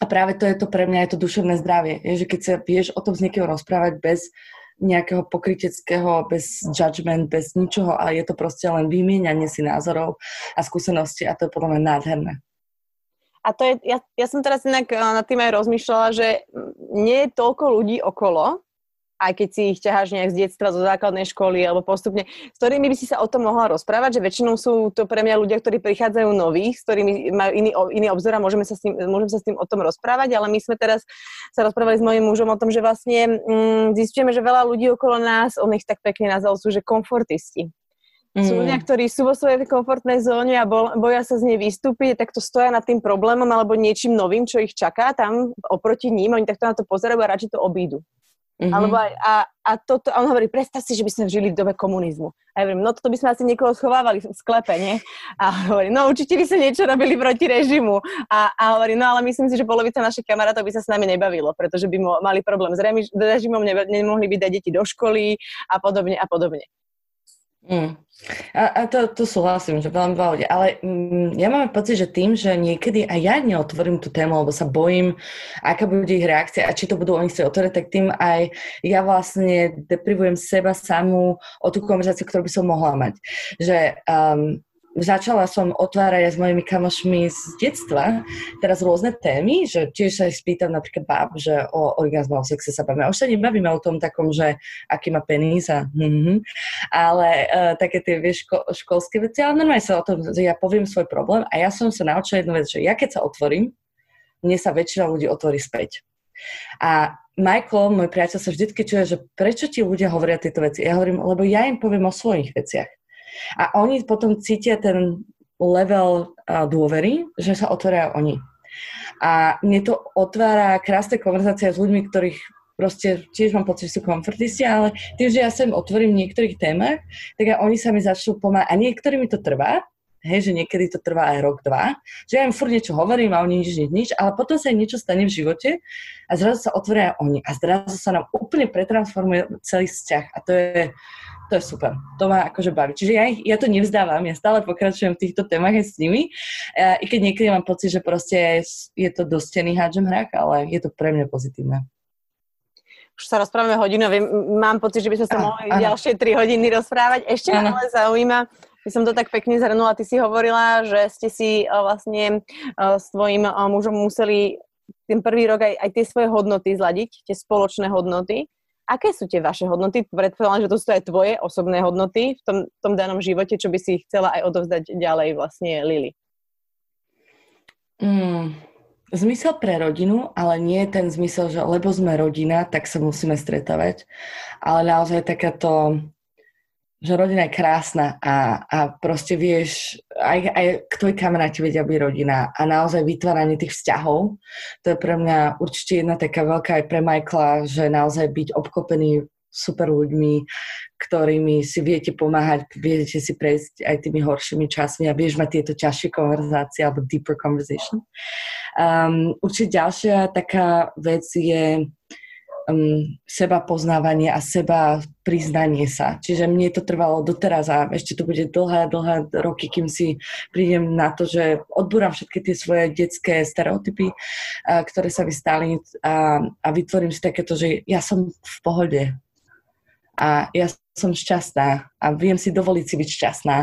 a práve to je to pre mňa, je to duševné zdravie. Je, že keď sa vieš o tom s niekým rozprávať bez nejakého pokryteckého, bez judgment, bez ničoho, ale je to proste len vymieňanie si názorov a skúseností a to je podľa mňa nádherné. A to je, ja, ja som teraz inak eh, nad tým aj rozmýšľala, že nie je toľko ľudí okolo, aj keď si ich ťaháš nejak z detstva, zo základnej školy alebo postupne, s ktorými by si sa o tom mohla rozprávať, že väčšinou sú to pre mňa ľudia, ktorí prichádzajú noví, s ktorými majú iný, iný obzor a môžeme sa, s tým, môžeme sa s tým o tom rozprávať, ale my sme teraz sa rozprávali s mojim mužom o tom, že vlastne mm, zistíme, že veľa ľudí okolo nás, on ich tak pekne nazval, sú, že komfortisti. Mm. Sú ľudia, ktorí sú vo svojej komfortnej zóne a bol, boja sa z nej vystúpiť, tak to stoja nad tým problémom alebo niečím novým, čo ich čaká tam oproti ním, oni takto na to pozerajú a radšej to obídu. Mm-hmm. Alebo aj, a, a, toto, a on hovorí, predstav si, že by sme žili v dobe komunizmu. A ja hovorím, no toto by sme asi niekoho schovávali v sklepe, nie? A hovorí, no určite by sa niečo robili proti režimu. A, a hovorí, no ale myslím si, že polovica našich kamarátov by sa s nami nebavilo, pretože by mo, mali problém s režimom, ne, nemohli by dať deti do školy a podobne a podobne. Mm. A, a to, to súhlasím, že veľmi veľa ľudí. Ale mm, ja mám pocit, že tým, že niekedy aj ja neotvorím tú tému, lebo sa bojím, aká bude ich reakcia a či to budú oni chcieť otvoriť, tak tým aj ja vlastne deprivujem seba samú o tú konverzáciu, ktorú by som mohla mať. Že um, začala som otvárať aj s mojimi kamošmi z detstva teraz rôzne témy, že tiež sa ich spýtam napríklad báb, že o orgazmu o sexe sa bavíme. Už sa nebavíme o tom takom, že aký má penis a mm-hmm, ale uh, také tie vieš, ško- školské veci, ale normálne sa o tom, že ja poviem svoj problém a ja som sa naučila jednu vec, že ja keď sa otvorím, mne sa väčšina ľudí otvorí späť. A Michael, môj priateľ, sa vždy čuje, že prečo ti ľudia hovoria tieto veci. Ja hovorím, lebo ja im poviem o svojich veciach. A oni potom cítia ten level dôvery, že sa otvoria oni. A mne to otvára krásne konverzácie s ľuďmi, ktorých proste tiež mám pocit, že sú komfortisti, ale tým, že ja sa im otvorím v niektorých témach, tak oni sa mi začnú pomáhať. A niektorými to trvá, hej, že niekedy to trvá aj rok, dva, že ja im furt niečo hovorím a oni nič, nič, nič, ale potom sa im niečo stane v živote a zrazu sa otvoria oni a zrazu sa nám úplne pretransformuje celý vzťah a to je, to je super. To ma akože baví. Čiže ja, ja to nevzdávam, ja stále pokračujem v týchto témach aj s nimi. I keď niekedy mám pocit, že proste je to dostený hádžem hrak, ale je to pre mňa pozitívne. už sa rozprávame hodinu, mám pocit, že by sme sa mohli ďalšie tri hodiny rozprávať. Ešte ma ale zaujíma, by som to tak pekne zhrnula, ty si hovorila, že ste si uh, vlastne uh, s tvojim uh, mužom museli ten prvý rok aj, aj tie svoje hodnoty zladiť, tie spoločné hodnoty. Aké sú tie vaše hodnoty? Predpokladám, že to sú aj tvoje osobné hodnoty v tom, tom danom živote, čo by si chcela aj odovzdať ďalej vlastne Lili. Mm, zmysel pre rodinu, ale nie je ten zmysel, že lebo sme rodina, tak sa musíme stretávať. Ale naozaj takáto, že rodina je krásna a, a proste vieš, aj, aj ktorí kamaráti vedia byť rodina a naozaj vytváranie tých vzťahov, to je pre mňa určite jedna taká veľká aj pre Michaela, že naozaj byť obklopený super ľuďmi, ktorými si viete pomáhať, viete si prejsť aj tými horšími časmi a vieš mať tieto ťažšie konverzácie alebo deeper conversation. Um, určite ďalšia taká vec je um, seba poznávanie a seba priznanie sa. Čiže mne to trvalo doteraz a ešte to bude dlhé, dlhé roky, kým si prídem na to, že odbúram všetky tie svoje detské stereotypy, uh, ktoré sa mi stali a, a vytvorím si takéto, že ja som v pohode a ja som šťastná a viem si dovoliť si byť šťastná.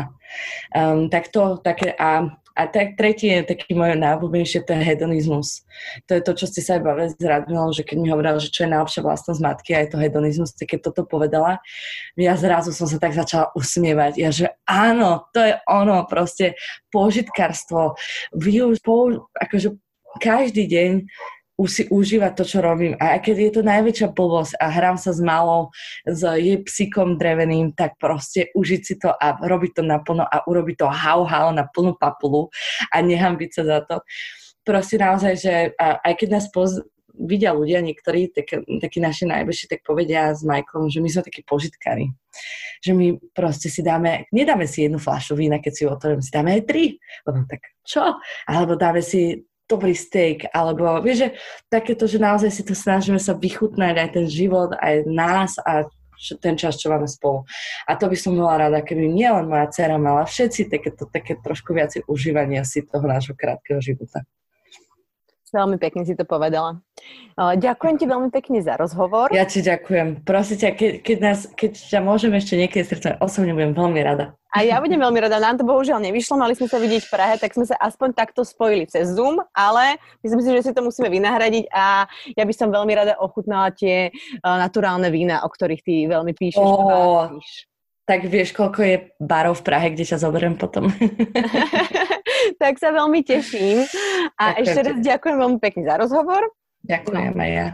Um, tak to také a a tak tretie je taký môj najobľúbenejšie, to je hedonizmus. To je to, čo ste sa aj bavili s Radmilou, že keď mi hovorila, že čo je najlepšia vlastnosť matky a je to hedonizmus, tak keď toto povedala, ja zrazu som sa tak začala usmievať. Ja, že áno, to je ono, proste požitkárstvo. Využ, použ, akože každý deň už si užívať to, čo robím. A keď je to najväčšia blbosť a hrám sa s malou, s jej psíkom dreveným, tak proste užiť si to a robiť to naplno a urobiť to hau-hau na plnú papulu a nehambiť sa za to. Proste naozaj, že aj keď nás poz, vidia ľudia niektorí, tak, takí naši najbližší, tak povedia s Michaelom, že my sme takí požitkári. Že my proste si dáme, nedáme si jednu fľašu vína, keď si ju otvorím, si dáme aj tri. Lebo tak čo? Alebo dáme si dobrý steak, alebo vieš, že takéto, že naozaj si to snažíme sa vychutnať aj ten život, aj nás a ten čas, čo máme spolu. A to by som bola rada, keby nielen moja dcera mala všetci takéto, také trošku viacej užívania si toho nášho krátkeho života. Veľmi pekne si to povedala. Ďakujem ti veľmi pekne za rozhovor. Ja ti ďakujem. Prosím ťa, keď, keď, nás, keď ťa môžem ešte niekedy stretnúť, osobne budem veľmi rada. A ja budem veľmi rada. Nám to bohužiaľ nevyšlo, mali sme sa vidieť v Prahe, tak sme sa aspoň takto spojili cez Zoom, ale myslím si, že si to musíme vynahradiť a ja by som veľmi rada ochutnala tie uh, naturálne vína, o ktorých ty veľmi píšeš. Oh, tak vieš, koľko je barov v Prahe, kde ťa zoberiem potom. tak sa veľmi teším. A ďakujem. ešte raz ďakujem veľmi pekne za rozhovor. Ďakujem aj ja.